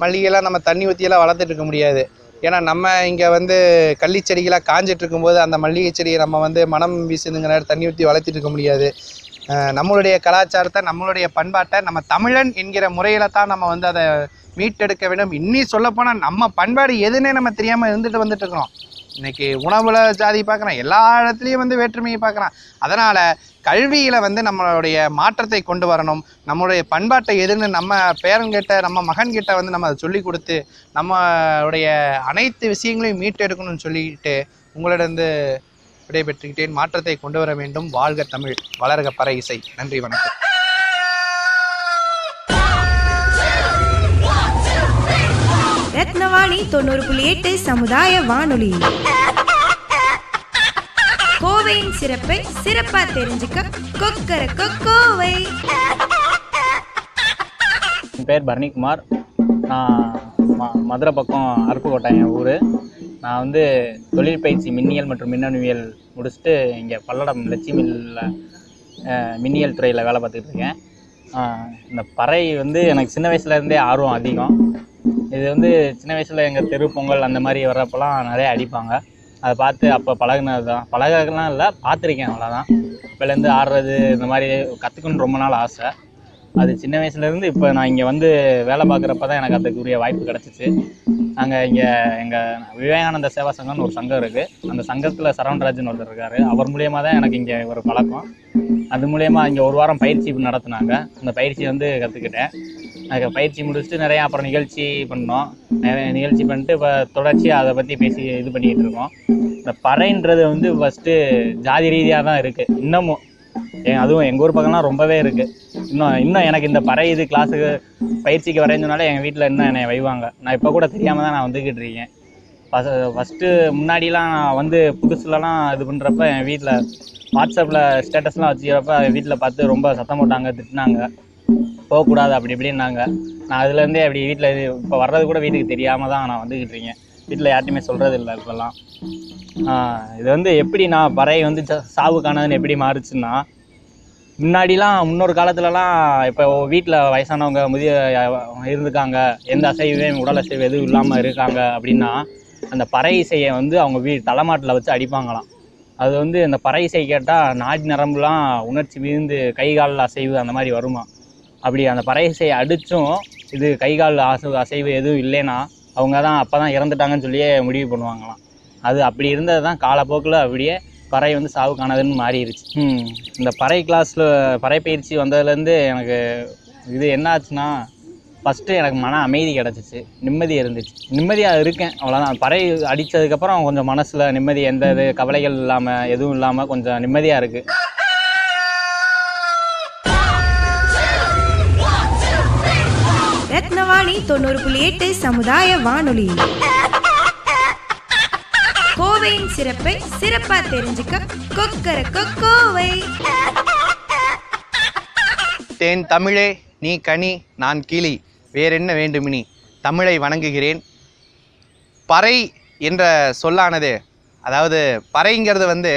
மல்லிகைலாம் நம்ம தண்ணி ஊற்றியெல்லாம் வளர்த்துட்டு இருக்க முடியாது. ஏன்னா நம்ம இங்கே வந்து கள்ளி செடிகளாக காஞ்சிட்டு இருக்கும்போது அந்த மல்லிகை செடியை நம்ம வந்து மனம் வீசுதுங்கிற நேரம் தண்ணி ஊற்றி வளர்த்திட்டு இருக்க முடியாது. நம்மளுடைய கலாச்சாரத்தை நம்மளுடைய பண்பாட்டை நம்ம தமிழன் என்கிற முறையில் தான் நம்ம வந்து அதை மீட்டெடுக்க வேண்டும். இன்னி சொல்லப்போனால் நம்ம பண்பாடு எதுன்னே நம்ம தெரியாமல் இருந்துட்டு வந்துட்டு இருக்கிறோம் இன்னைக்கு உணவில் ஜாதி பார்க்குறோம் எல்லா இடத்துலையும் வந்து வேற்றுமையை பார்க்குறான் அதனால் கல்வியில் வந்து நம்மளுடைய மாற்றத்தை கொண்டு வரணும். நம்மளுடைய பண்பாட்டை எதுன்னு நம்ம பேரன்கிட்ட நம்ம மகன்கிட்ட வந்து நம்ம அதை சொல்லி கொடுத்து நம்மளுடைய அனைத்து விஷயங்களையும் மீட்டெடுக்கணும்னு சொல்லிட்டு உங்களிடந்து விடைபெற்றுக்கிட்டேன். மாற்றத்தை கொண்டு வர வேண்டும். வாழ்க தமிழ். வளர்க பற இசை. நன்றி வணக்கம். ரத்னவாணி தொண்ணூறு புள்ளி எட்டு சமுதாய வானொலி. கோவையின் சிறப்பை சிறப்பா தெரிஞ்சுக்க கொக்கர கோவை என் பேர் பரணிக்குமார். நான் ம மதுரை பக்கம் அருப்புக்கோட்டை என் ஊர். நான் வந்து தொழில் பயிற்சி மின்னியல் மற்றும் மின்னணுவியல் முடிச்சுட்டு இங்கே பல்லடம் லட்சுமியில் மின்னியல் துறையில் வேலை பார்த்துக்கிட்டு இருக்கேன். இந்த பறை வந்து எனக்கு சின்ன வயசுலேருந்தே ஆர்வம் அதிகம். இது வந்து சின்ன வயசில் எங்கள் தெரு பொங்கல் அந்த மாதிரி வர்றப்பெல்லாம் நிறைய அடிப்பாங்க. அதை பார்த்து அப்போ பழகினது தான் பழகலாம் இல்லை பார்த்துருக்கேன் அவ்வளோதான் இப்போலேருந்து ஆடுறது இந்த மாதிரி கற்றுக்கணும்னு ரொம்ப நாள் ஆசை. அது சின்ன வயசுலேருந்து இப்போ நான் இங்கே வந்து வேலை பார்க்குறப்ப தான் எனக்கு அதுக்குரிய வாய்ப்பு கிடச்சிச்சு. நாங்கள் இங்கே எங்கள் விவேகானந்த சேவா சங்கம்னு ஒரு சங்கம் இருக்குது அந்த சங்கத்தில் சரவணராஜன் ஒருத்தர் இருக்கார். அவர் மூலியமாக தான் எனக்கு இங்கே ஒரு பழக்கம். அது மூலயமா இங்கே ஒரு வாரம் பயிற்சி நடத்துனாங்க. அந்த பயிற்சி வந்து கற்றுக்கிட்டேன் அதுக்கு பயிற்சி முடிச்சுட்டு நிறையா அப்புறம் நிகழ்ச்சி பண்ணோம். நிறைய நிகழ்ச்சி பண்ணிட்டு இப்போ தொடர்ச்சியாக அதை பற்றி பேசி இது பண்ணிக்கிட்டு இருக்கோம். இந்த பறைன்றது வந்து ஃபஸ்ட்டு ஜாதி ரீதியாக தான் இருக்குது இன்னமும் ஏன் அதுவும் எங்கள் ஊர் பக்கம்லாம் ரொம்பவே இருக்குது இன்னும் இன்னும் எனக்கு இந்த பறை இது கிளாஸுக்கு பயிற்சிக்கு வரேன்னு சொன்னாலே எங்கள் வீட்டில் இன்னும் என்னை வைவாங்க. நான் இப்போ கூட தெரியாமல் தான் நான் வந்துக்கிட்டு இருக்கேன். ஃபஸ்ட்டு முன்னாடிலாம் நான் வந்து புதுசுலலாம் இது பண்ணுறப்ப என் வீட்டில் வாட்ஸ்அப்பில் ஸ்டேட்டஸ்லாம் வச்சுக்கிறப்ப வீட்டில் பார்த்து ரொம்ப சத்தம் போட்டாங்க திட்டினாங்க. போகக்கூடாது அப்படி இப்படின்னாங்க. நான் அதுலேருந்தே அப்படி வீட்டில் இப்போ வர்றது கூட வீட்டுக்கு தெரியாமல் தான் நான் வந்துக்கிட்டு இருக்கேன். வீட்டில் யார்ட்டையுமே சொல்கிறது இல்லை இப்போல்லாம் இது வந்து எப்படி நான் பறை வந்து சாவுக்கானதுன்னு எப்படி மாறுச்சுன்னா முன்னாடிலாம் முன்னொரு காலத்துலலாம் இப்போ வீட்டில் வயசானவங்க முதிய இருந்துக்காங்க. எந்த அசைவே உடல் அசைவு எதுவும் இல்லாமல் இருக்காங்க அப்படின்னா அந்த பறை இசையை வந்து அவங்க வீ தலைமாட்டில் வச்சு அடிப்பாங்களாம். அது வந்து அந்த பறை இசை கேட்டால் நாடி நரம்புலாம் உணர்ச்சி மிகுந்து கை கால் அசைவு அந்த மாதிரி வருமா அப்படி அந்த பறை இசையை அடித்தும் இது கை கால் அசைவு அசைவு எதுவும் இல்லைன்னா அவங்க தான் அப்போ தான் இறந்துட்டாங்கன்னு சொல்லியே முடிவு பண்ணுவாங்களாம். அது அப்படி இருந்தது தான் காலப்போக்கில் அப்படியே பறை வந்து சாவுக்கானதுன்னு மாறிடுச்சு இந்த பறை கிளாஸில் பறை பயிற்சி வந்ததுலேருந்து எனக்கு இது என்ன ஆச்சுன்னா ஃபஸ்ட்டு எனக்கு மன அமைதி கிடச்சிச்சு. நிம்மதி இருந்துச்சு. நிம்மதியாக இருக்கேன் அவ்வளோதான் பறை அடித்ததுக்கப்புறம் கொஞ்சம் மனசில் நிம்மதி எந்த இது கவலைகள் இல்லாமல் எதுவும் இல்லாமல் கொஞ்சம் நிம்மதியாக இருக்குது தொண்ணூறு புள்ளி எட்டு சமுதாய வானொலி. கோவையின் சிறப்பை சிறப்பா தெரிஞ்சுக்க கொக்கர கோவை தேன் தமிழே நீ கனி நான் கிளி. வேறென்ன வேண்டுமினி? தமிழை வணங்குகிறேன். பறை என்ற சொல்லானது அதாவது பறைங்கிறது வந்து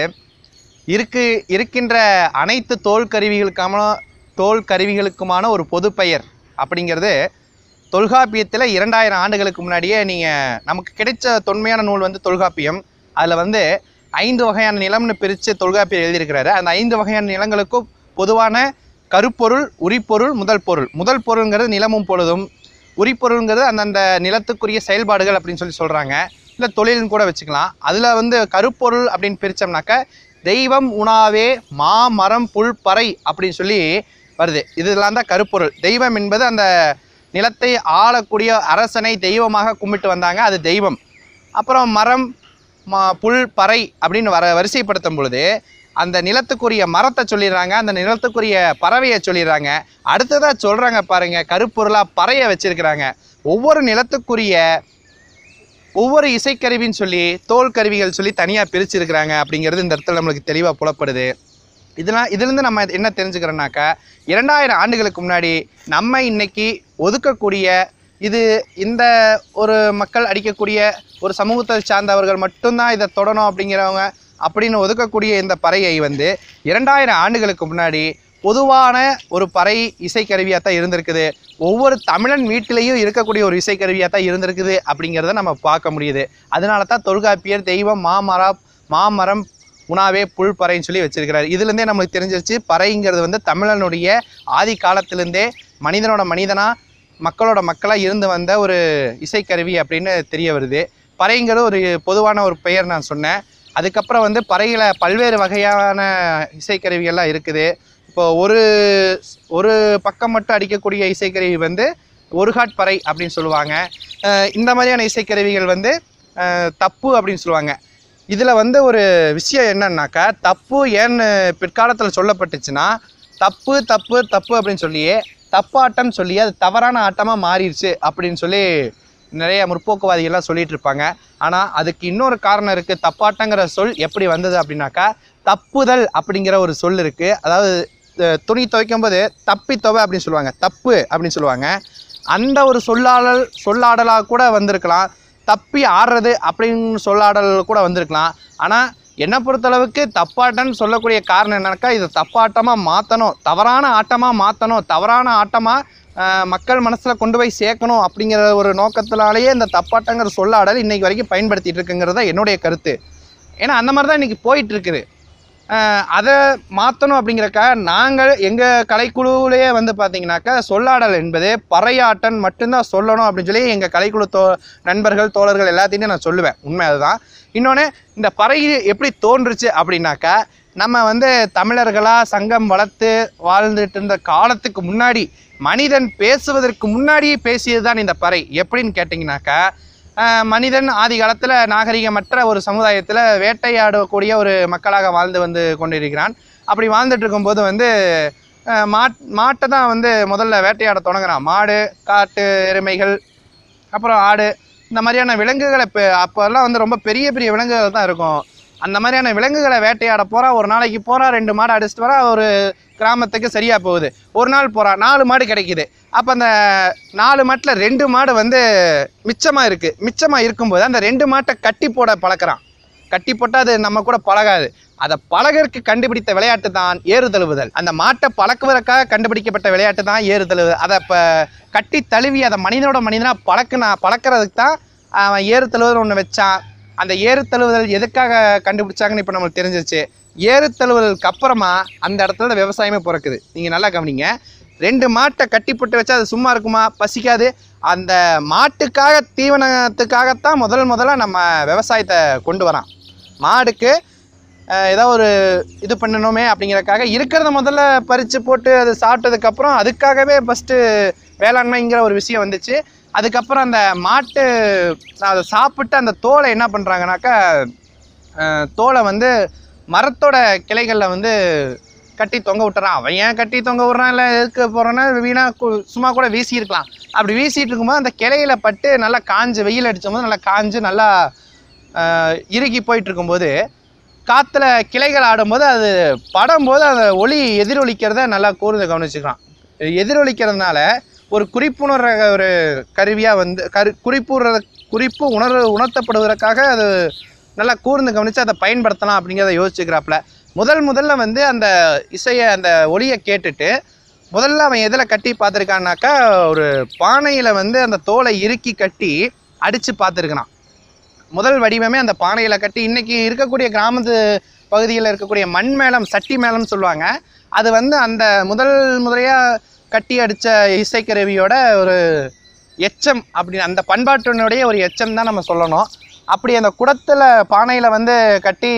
இருக்கு இருக்கின்ற அனைத்து தோல் கருவிகளுக்கான தோல் கருவிகளுக்குமான ஒரு பொது பெயர் அப்படிங்கிறது தொல்காப்பியத்தில் இரண்டாயிரம் ஆண்டுகளுக்கு முன்னாடியே நீங்கள் நமக்கு கிடைச்ச தொன்மையான நூல் வந்து தொல்காப்பியம். அதில் வந்து ஐந்து வகையான நிலம்னு பிரித்து தொல்காப்பியர் எழுதியிருக்கிறாரு. அந்த ஐந்து வகையான நிலங்களுக்கும் பொதுவான கருப்பொருள் உரிப்பொருள் முதல் பொருள். முதல் பொருளுங்கிறது நிலமும் பொழுதும். உரிப்பொருளுங்கிறது அந்தந்த நிலத்துக்குரிய செயல்பாடுகள் அப்படின்னு சொல்லி சொல்கிறாங்க இல்லை தொழில்னு கூட வச்சுக்கலாம். அதில் வந்து கருப்பொருள் அப்படின்னு பிரித்தோம்னாக்க தெய்வம் உணாவே மா மரம் புல் பறை அப்படின்னு சொல்லி வருது. இதெல்லாம் தான் கருப்பொருள். தெய்வம் என்பது அந்த நிலத்தை ஆளக்கூடிய அரசனை தெய்வமாக கும்பிட்டு வந்தாங்க. அது தெய்வம். அப்புறம் மரம் ம புல் பறை அப்படின்னு வர வரிசைப்படுத்தும் பொழுது அந்த நிலத்துக்குரிய மரத்தை சொல்லிடுறாங்க. அந்த நிலத்துக்குரிய பறவையை சொல்லிடுறாங்க. அடுத்ததாக சொல்கிறாங்க பாருங்கள் கருப்பொருளாக பறையை வச்சுருக்கிறாங்க. ஒவ்வொரு நிலத்துக்குரிய ஒவ்வொரு இசைக்கருவின்னு சொல்லி தோல் கருவிகள் சொல்லி தனியாக பிரிச்சிருக்கிறாங்க அப்படிங்கிறது இந்த இடத்துல நம்மளுக்கு தெளிவாக புலப்படுது. இதெல்லாம் இதுலேருந்து நம்ம என்ன தெரிஞ்சுக்கிறோன்னாக்கா இரண்டாயிரம் ஆண்டுகளுக்கு முன்னாடி நம்ம இன்னைக்கு ஒதுக்கக்கூடிய இது இந்த ஒரு மக்கள் அடிக்கக்கூடிய ஒரு சமூகத்தை சார்ந்தவர்கள் மட்டும்தான் இதை தொடணும் அப்படிங்கிறவங்க அப்படின்னு ஒதுக்கக்கூடிய இந்த பறையை வந்து இரண்டாயிரம் ஆண்டுகளுக்கு முன்னாடி பொதுவான ஒரு பறை இசைக்கருவியாக தான் இருந்திருக்குது. ஒவ்வொரு தமிழன் வீட்டிலையும் இருக்கக்கூடிய ஒரு இசைக்கருவியாக தான் இருந்திருக்குது அப்படிங்கிறத நம்ம பார்க்க முடியுது. அதனால தான் தொல்காப்பியர் தெய்வம் மாமரம் மாமரம் உணாவே புல் பறைன்னு சொல்லி வச்சிருக்கிறாரு. இதுலேருந்தே நம்மளுக்கு தெரிஞ்சிருச்சு பறைங்கிறது வந்து தமிழனுடைய ஆதி காலத்திலேருந்தே மனிதனோட மனிதனாக மக்களோட மக்களாக இருந்து வந்த ஒரு இசைக்கருவி அப்படின்னு தெரிய வருது. பறைங்கிறது ஒரு பொதுவான ஒரு பெயர் நான் சொன்னேன். அதுக்கப்புறம் வந்து பறையில் பல்வேறு வகையான இசைக்கருவிகள்லாம் இருக்குது. இப்போ ஒரு ஒரு பக்கம் மட்டும் அடிக்கக்கூடிய இசைக்கருவி வந்து ஒரு ஹாட் பறை அப்படின்னு சொல்லுவாங்க. இந்த மாதிரியான இசைக்கருவிகள் வந்து தப்பு அப்படின்னு சொல்லுவாங்க. இதில் வந்து ஒரு விஷயம் என்னன்னாக்கா தப்பு ஏன்னு பிற்காலத்தில் சொல்லப்பட்டுச்சுன்னா தப்பு தப்பு தப்பு அப்படின்னு சொல்லியே தப்பாட்டம் சொல்லி அது தவறான ஆட்டமாக மாறிடுச்சு அப்படின்னு சொல்லி நிறைய முற்போக்குவாதிகள்லாம் சொல்லிட்டு இருப்பாங்க. ஆனால் அதுக்கு இன்னொரு காரணம் இருக்குது தப்பாட்டங்கிற சொல் எப்படி வந்தது அப்படின்னாக்கா தப்புதல் அப்படிங்கிற ஒரு சொல் இருக்குது அதாவது துணி துவைக்கும் போது தப்பி துவை அப்படின்னு சொல்லுவாங்க. தப்பு அப்படின்னு சொல்லுவாங்க. அந்த ஒரு சொல்லாடல் சொல்லாடலாக கூட வந்திருக்கலாம். தப்பி ஆடுறது அப்படின்னு சொல்லாடல் கூட வந்திருக்கலாம். ஆனால் என்னை பொறுத்தளவுக்கு தப்பாட்டம்னு சொல்லக்கூடிய காரணம் என்னன்னாக்கா இதை தப்பாட்டமாக மாற்றணும் தவறான ஆட்டமாக மாற்றணும் தவறான ஆட்டமாக மக்கள் மனசில் கொண்டு போய் சேர்க்கணும் அப்படிங்கிற ஒரு நோக்கத்தினாலேயே இந்த தப்பாட்டங்கிற சொல்லாடல் இன்றைக்கி வரைக்கும் பயன்படுத்திகிட்டு இருக்குங்கிறது தான் என்னுடைய கருத்து. ஏன்னா அந்த மாதிரி தான் இன்றைக்கி போயிட்டுருக்குது அதை மாற்றணும் அப்படிங்கிறக்கா நாங்கள் எங்கள் கலைக்குழுவிலேயே வந்து பார்த்தீங்கன்னாக்கா சொல்லாடல் என்பது பறையாட்டன் மட்டும்தான் சொல்லணும் அப்படின்னு சொல்லி எங்கள் கலைக்குழு தோ நண்பர்கள் தோழர்கள் எல்லாத்தையுமே நான் சொல்லுவேன். உண்மை அதுதான். இன்னொன்று இந்த பறை எப்படி தோன்றுச்சு அப்படின்னாக்கா நம்ம வந்து தமிழர்களாக சங்கம் வளர்த்து வாழ்ந்துட்டு இருந்த காலத்துக்கு முன்னாடி மனிதன் பேசுவதற்கு முன்னாடியே பேசியது தான் இந்த பறை. எப்படின்னு கேட்டிங்கனாக்கா மனிதன் ஆதி காலத்தில் நாகரிகமற்ற ஒரு சமுதாயத்தில் வேட்டையாடக்கூடிய ஒரு மக்களாக வாழ்ந்து வந்து கொண்டிருக்கிறான். அப்படி வாழ்ந்துட்டு இருக்கும்போது வந்து மாட் மாட்டை தான் வந்து முதல்ல வேட்டையாட தொடங்குறான். மாடு காட்டு எருமைகள் அப்புறம் ஆடு இந்த மாதிரியான விலங்குகளை இப்போ அப்போல்லாம் வந்து ரொம்ப பெரிய பெரிய விலங்குகள் தான் இருக்கும். அந்த மாதிரியான விலங்குகளை வேட்டையாட போகிறா ஒரு நாளைக்கு போகிறா ரெண்டு மாடு அடிச்சிட்டு வரா ஒரு கிராமத்துக்கு சரியாக போகுது. ஒரு நாள் போகிறான் நாலு மாடு கிடைக்கிது. அப்போ அந்த நாலு மாட்டில் ரெண்டு மாடு வந்து மிச்சமாக இருக்குது மிச்சமாக இருக்கும்போது அந்த ரெண்டு மாட்டை கட்டி போட பழக்கிறான். கட்டி போட்டால் அது நம்ம கூட பழகாது. அதை பழகற்கு கண்டுபிடித்த விளையாட்டு தான் ஏறு தழுவுதல். அந்த மாட்டை பழக்குவதற்காக கண்டுபிடிக்கப்பட்ட விளையாட்டு தான் ஏறு தழுவுதல் அதை இப்போ கட்டி தழுவி அதை மனிதனோட மனிதனாக பழக்குனா பழக்கிறதுக்கு தான் அவன் ஏறு தழுவுதல் ஒன்று வச்சான். அந்த ஏறு தழுவுதல் எதுக்காக கண்டுபிடிச்சாங்கன்னு இப்போ நம்மளுக்கு தெரிஞ்சிருச்சு. ஏறு தழுவுதலுக்கு அப்புறமா அந்த இடத்துல விவசாயமே பிறக்குது. நீங்கள் நல்லா கவனிங்க. ரெண்டு மாட்டை கட்டி போட்டு வச்சா அது சும்மா இருக்குமா? பசிக்காது. அந்த மாட்டுக்காக தீவனத்துக்காகத்தான் முதல் முதல்ல நம்ம விவசாயத்தை கொண்டு வரான். மாடுக்கு ஏதோ ஒரு இது பண்ணணுமே அப்படிங்கிறக்காக இருக்கிறத முதல்ல பறித்து போட்டு அது சாப்பிட்டதுக்கப்புறம் அதுக்காகவே ஃபஸ்ட்டு வேளாண்மைங்கிற ஒரு விஷயம் வந்துச்சு. அதுக்கப்புறம் அந்த மாட்டு அதை சாப்பிட்டு அந்த தோலை என்ன பண்ணுறாங்கனாக்கா தோலை வந்து மரத்தோட கிளைகளில் வந்து கட்டி தொங்க விட்டுறான். அவன் ஏன் கட்டி தொங்க விட்றான்? இல்லை எதுக்கு போகிறான்னா வீணாக சும்மா கூட வீசியிருக்கலாம். அப்படி வீசிட்டு இருக்கும்போது அந்த கிளையில பட்டு நல்லா காஞ்சு வெயில் அடித்தபோது நல்லா காஞ்சு நல்லா இறுகி போயிட்டு இருக்கும்போது காற்றுல கிளைகள் ஆடும்போது அது படும்போது அந்த ஒளி எதிரொலிக்கிறத நல்லா கூர்ந்து கவனிச்சுக்கலாம். எதிரொலிக்கிறதுனால ஒரு குறிப்புணர்ற ஒரு கருவியாக வந்து கரு குறிப்புற குறிப்பு உணர்வு உணர்த்தப்படுவதற்காக அது நல்லா கூர்ந்து கவனித்து அதை பயன்படுத்தலாம் அப்படிங்கிறத யோசிச்சுக்கிறாப்புல. முதல் முதல்ல வந்து அந்த இசையை அந்த ஒளியை கேட்டுட்டு முதல்ல அவன் எதில் கட்டி பார்த்துருக்கான்னாக்கா ஒரு பானையில் வந்து அந்த தோலை இறுக்கி கட்டி அடித்து பார்த்துருக்கிறான். முதல் வடிவமே அந்த பானையில் கட்டி இன்றைக்கி இருக்கக்கூடிய கிராமத்து பகுதியில் இருக்கக்கூடிய மண் மேளம் சட்டி மேளம்னு சொல்லுவாங்க. அது வந்து அந்த முதல் முறையாக கட்டி அடித்த இசைக்கருவியோட ஒரு எச்சம் அப்படி அந்த பண்பாட்டினுடைய ஒரு எச்சம் தான் நம்ம சொல்லணும். அப்படி அந்த குடத்தில் பானையில் வந்து கட்டி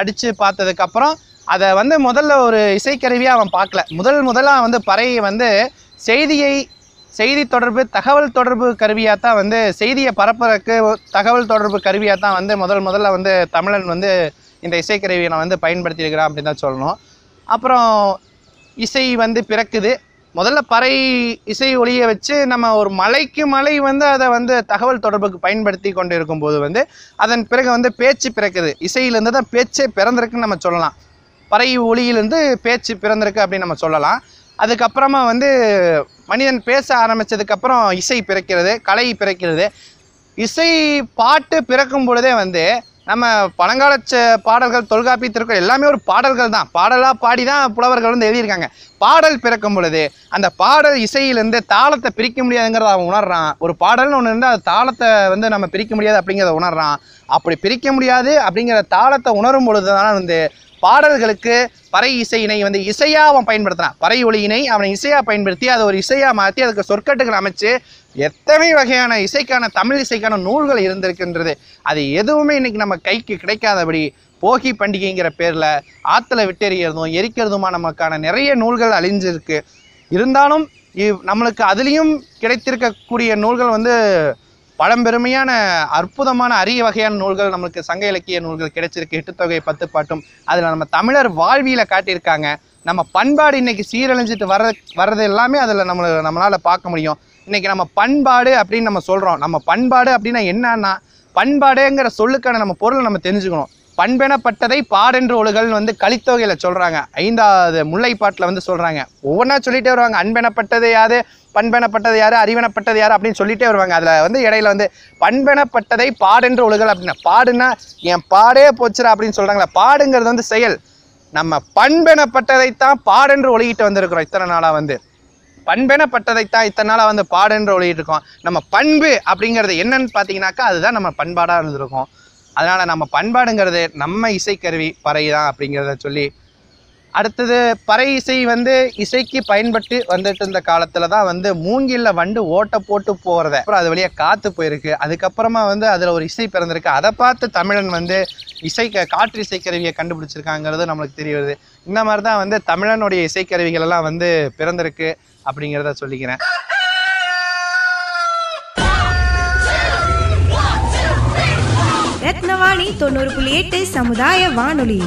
அடித்து பார்த்ததுக்கப்புறம் அதை வந்து முதல்ல ஒரு இசைக்கருவியாக அவன் பார்க்கல. முதல் முதலாக வந்து பறையை வந்து செய்தியை செய்தி தொடர்பு தகவல் தொடர்பு கருவியாக தான் வந்து செய்தியை பரப்புறக்கு தகவல் தொடர்பு கருவியாக தான் வந்து முதல் முதல்ல வந்து தமிழன் வந்து இந்த இசைக்கருவியை நான் வந்து பயன்படுத்தியிருக்கிறான் அப்படின்னு தான் சொல்லணும். அப்புறம் இசை வந்து பிறக்குது. முதல்ல பறை இசை ஒளியை வச்சு நம்ம ஒரு மலைக்கு மலை வந்து அதை வந்து தகவல் தொடர்புக்கு பயன்படுத்தி கொண்டு இருக்கும்போது வந்து அதன் பிறகு வந்து பேச்சு பிறக்குது. இசையிலேருந்து தான் பேச்சே பிறந்திருக்குன்னு நம்ம சொல்லலாம். பறை ஒளியிலேருந்து பேச்சு பிறந்திருக்கு அப்படின்னு நம்ம சொல்லலாம். அதுக்கப்புறமா வந்து மனிதன் பேச ஆரம்பித்ததுக்கப்புறம் இசை பிறக்கிறது கலை பிறக்கிறது. இசை பாட்டு பிறக்கும் பொழுதே வந்து நம்ம பழங்கால பாடல்கள் தொல்காப்பி திருக்குறள் எல்லாமே ஒரு பாடல்கள் தான். பாடலாக பாடி தான் புலவர்கள் வந்து எழுதியிருக்காங்க. பாடல் பிறக்கும் பொழுது அந்த பாடல் இசையிலேருந்து தாளத்தை பிரிக்க முடியாதுங்கிறத அவன் உணர்றான். ஒரு பாடல்னு ஒன்று இருந்தால் அது தாளத்தை வந்து நம்ம பிரிக்க முடியாது அப்படிங்கிறத உணர்றான். அப்படி பிரிக்க முடியாது அப்படிங்கிற தாளத்தை உணரும் பொழுது தான் வந்து பாடல்களுக்கு பறை இசையினை வந்து இசையாக அவன் பயன்படுத்தினான் பறை ஒளியினை அவனை இசையாக பயன்படுத்தி அதை ஒரு இசையாக மாற்றி அதுக்கு சொற்கட்டுகள் அமைச்சு எத்தனை வகையான இசைக்கான தமிழ் இசைக்கான நூல்கள் இருந்திருக்கின்றது. அது எதுவுமே இன்னைக்கு நம்ம கைக்கு கிடைக்காதபடி போகி பண்டிகைங்கிற பேரில் ஆற்றுல விட்டெறிகிறதும் எரிக்கிறதுமா நமக்கான நிறைய நூல்கள் அழிஞ்சிருக்கு. இருந்தாலும் இவ் நம்மளுக்கு அதுலேயும் கிடைத்திருக்கக்கூடிய நூல்கள் வந்து பழம்பெருமையான அற்புதமான அரிய வகையான நூல்கள் நம்மளுக்கு சங்க இலக்கிய நூல்கள் கிடைச்சிருக்கு. எட்டுத்தொகை பத்து பாட்டும். அதில் நம்ம தமிழர் வாழ்வியில் காட்டியிருக்காங்க. நம்ம பண்பாடு இன்னைக்கு சீரழிஞ்சிட்டு வர வர்றது எல்லாமே அதில் நம்மளை நம்மளால் பார்க்க முடியும். இன்றைக்கி நம்ம பண்பாடு அப்படின்னு நம்ம சொல்கிறோம் நம்ம பண்பாடு அப்படின்னா என்னன்னா பண்பாடுங்கிற சொல்லுக்கான நம்ம பொருளை நம்ம தெரிஞ்சுக்கணும். பண்பெனப்பட்டதை பாடென்று ஒழுகல் வந்து கலித்தொகையில் சொல்கிறாங்க ஐந்தாவது முல்லைப்பாட்டில் வந்து சொல்கிறாங்க ஒவ்வொன்றா சொல்லிகிட்டே வருவாங்க. அன்பெனப்பட்டது யாது பண்பெனப்பட்டது யாரு? அறிவெனப்பட்டது யாரு? அப்படின்னு சொல்லிகிட்டே வருவாங்க. அதில் வந்து இடையில வந்து பண்பெனப்பட்டதை பாடென்று ஒழுகல் அப்படின்னா பாடுன்னா என் பாடே போச்சுடா அப்படின்னு சொல்கிறாங்களே பாடுங்கிறது வந்து செயல். நம்ம பண்பெனப்பட்டதைத்தான் பாடென்று ஒழுகிட்டு வந்திருக்கிறோம் இத்தனை நாளாக வந்து. பண்பெனப்பட்டதைத்தான் இத்தனை நாளாக வந்து பாடென்று ஒழிட்டு இருக்கோம் நம்ம பண்பு அப்படிங்கிறது என்னன்னு பார்த்தீங்கன்னாக்கா அதுதான் நம்ம பண்பாடாக இருந்திருக்கோம். அதனால் நம்ம பண்பாடுங்கிறது நம்ம இசைக்கருவி பறை தான் அப்படிங்கிறத சொல்லி அடுத்தது பறை இசை வந்து இசைக்கு பயன்பட்டு வந்துட்டு இருந்த காலத்தில் தான் வந்து மூங்கில்ல வண்டு ஓட்டை போட்டு போகிறத அப்புறம் அது வழியாக காற்று போயிருக்கு. அதுக்கப்புறமா வந்து அதில் ஒரு இசை பிறந்திருக்கு. அதை பார்த்து தமிழன் வந்து இசை காற்று இசைக்கருவியை கண்டுபிடிச்சிருக்காங்கிறது நம்மளுக்கு தெரிய வருது. இந்த மாதிரி தான் வந்து தமிழனுடைய இசைக்கருவிகள் எல்லாம் வந்து பிறந்திருக்கு. அப்படிங்கிறத சொல்லிக்கிறேன். ரத்னவாணி தொண்ணூறு புள்ளி எட்டு சமுதாய வானொலி.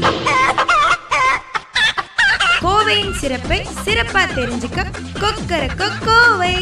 கோவையின் சிறப்பை சிறப்பா தெரிஞ்சுக்க கொக்கர கோவை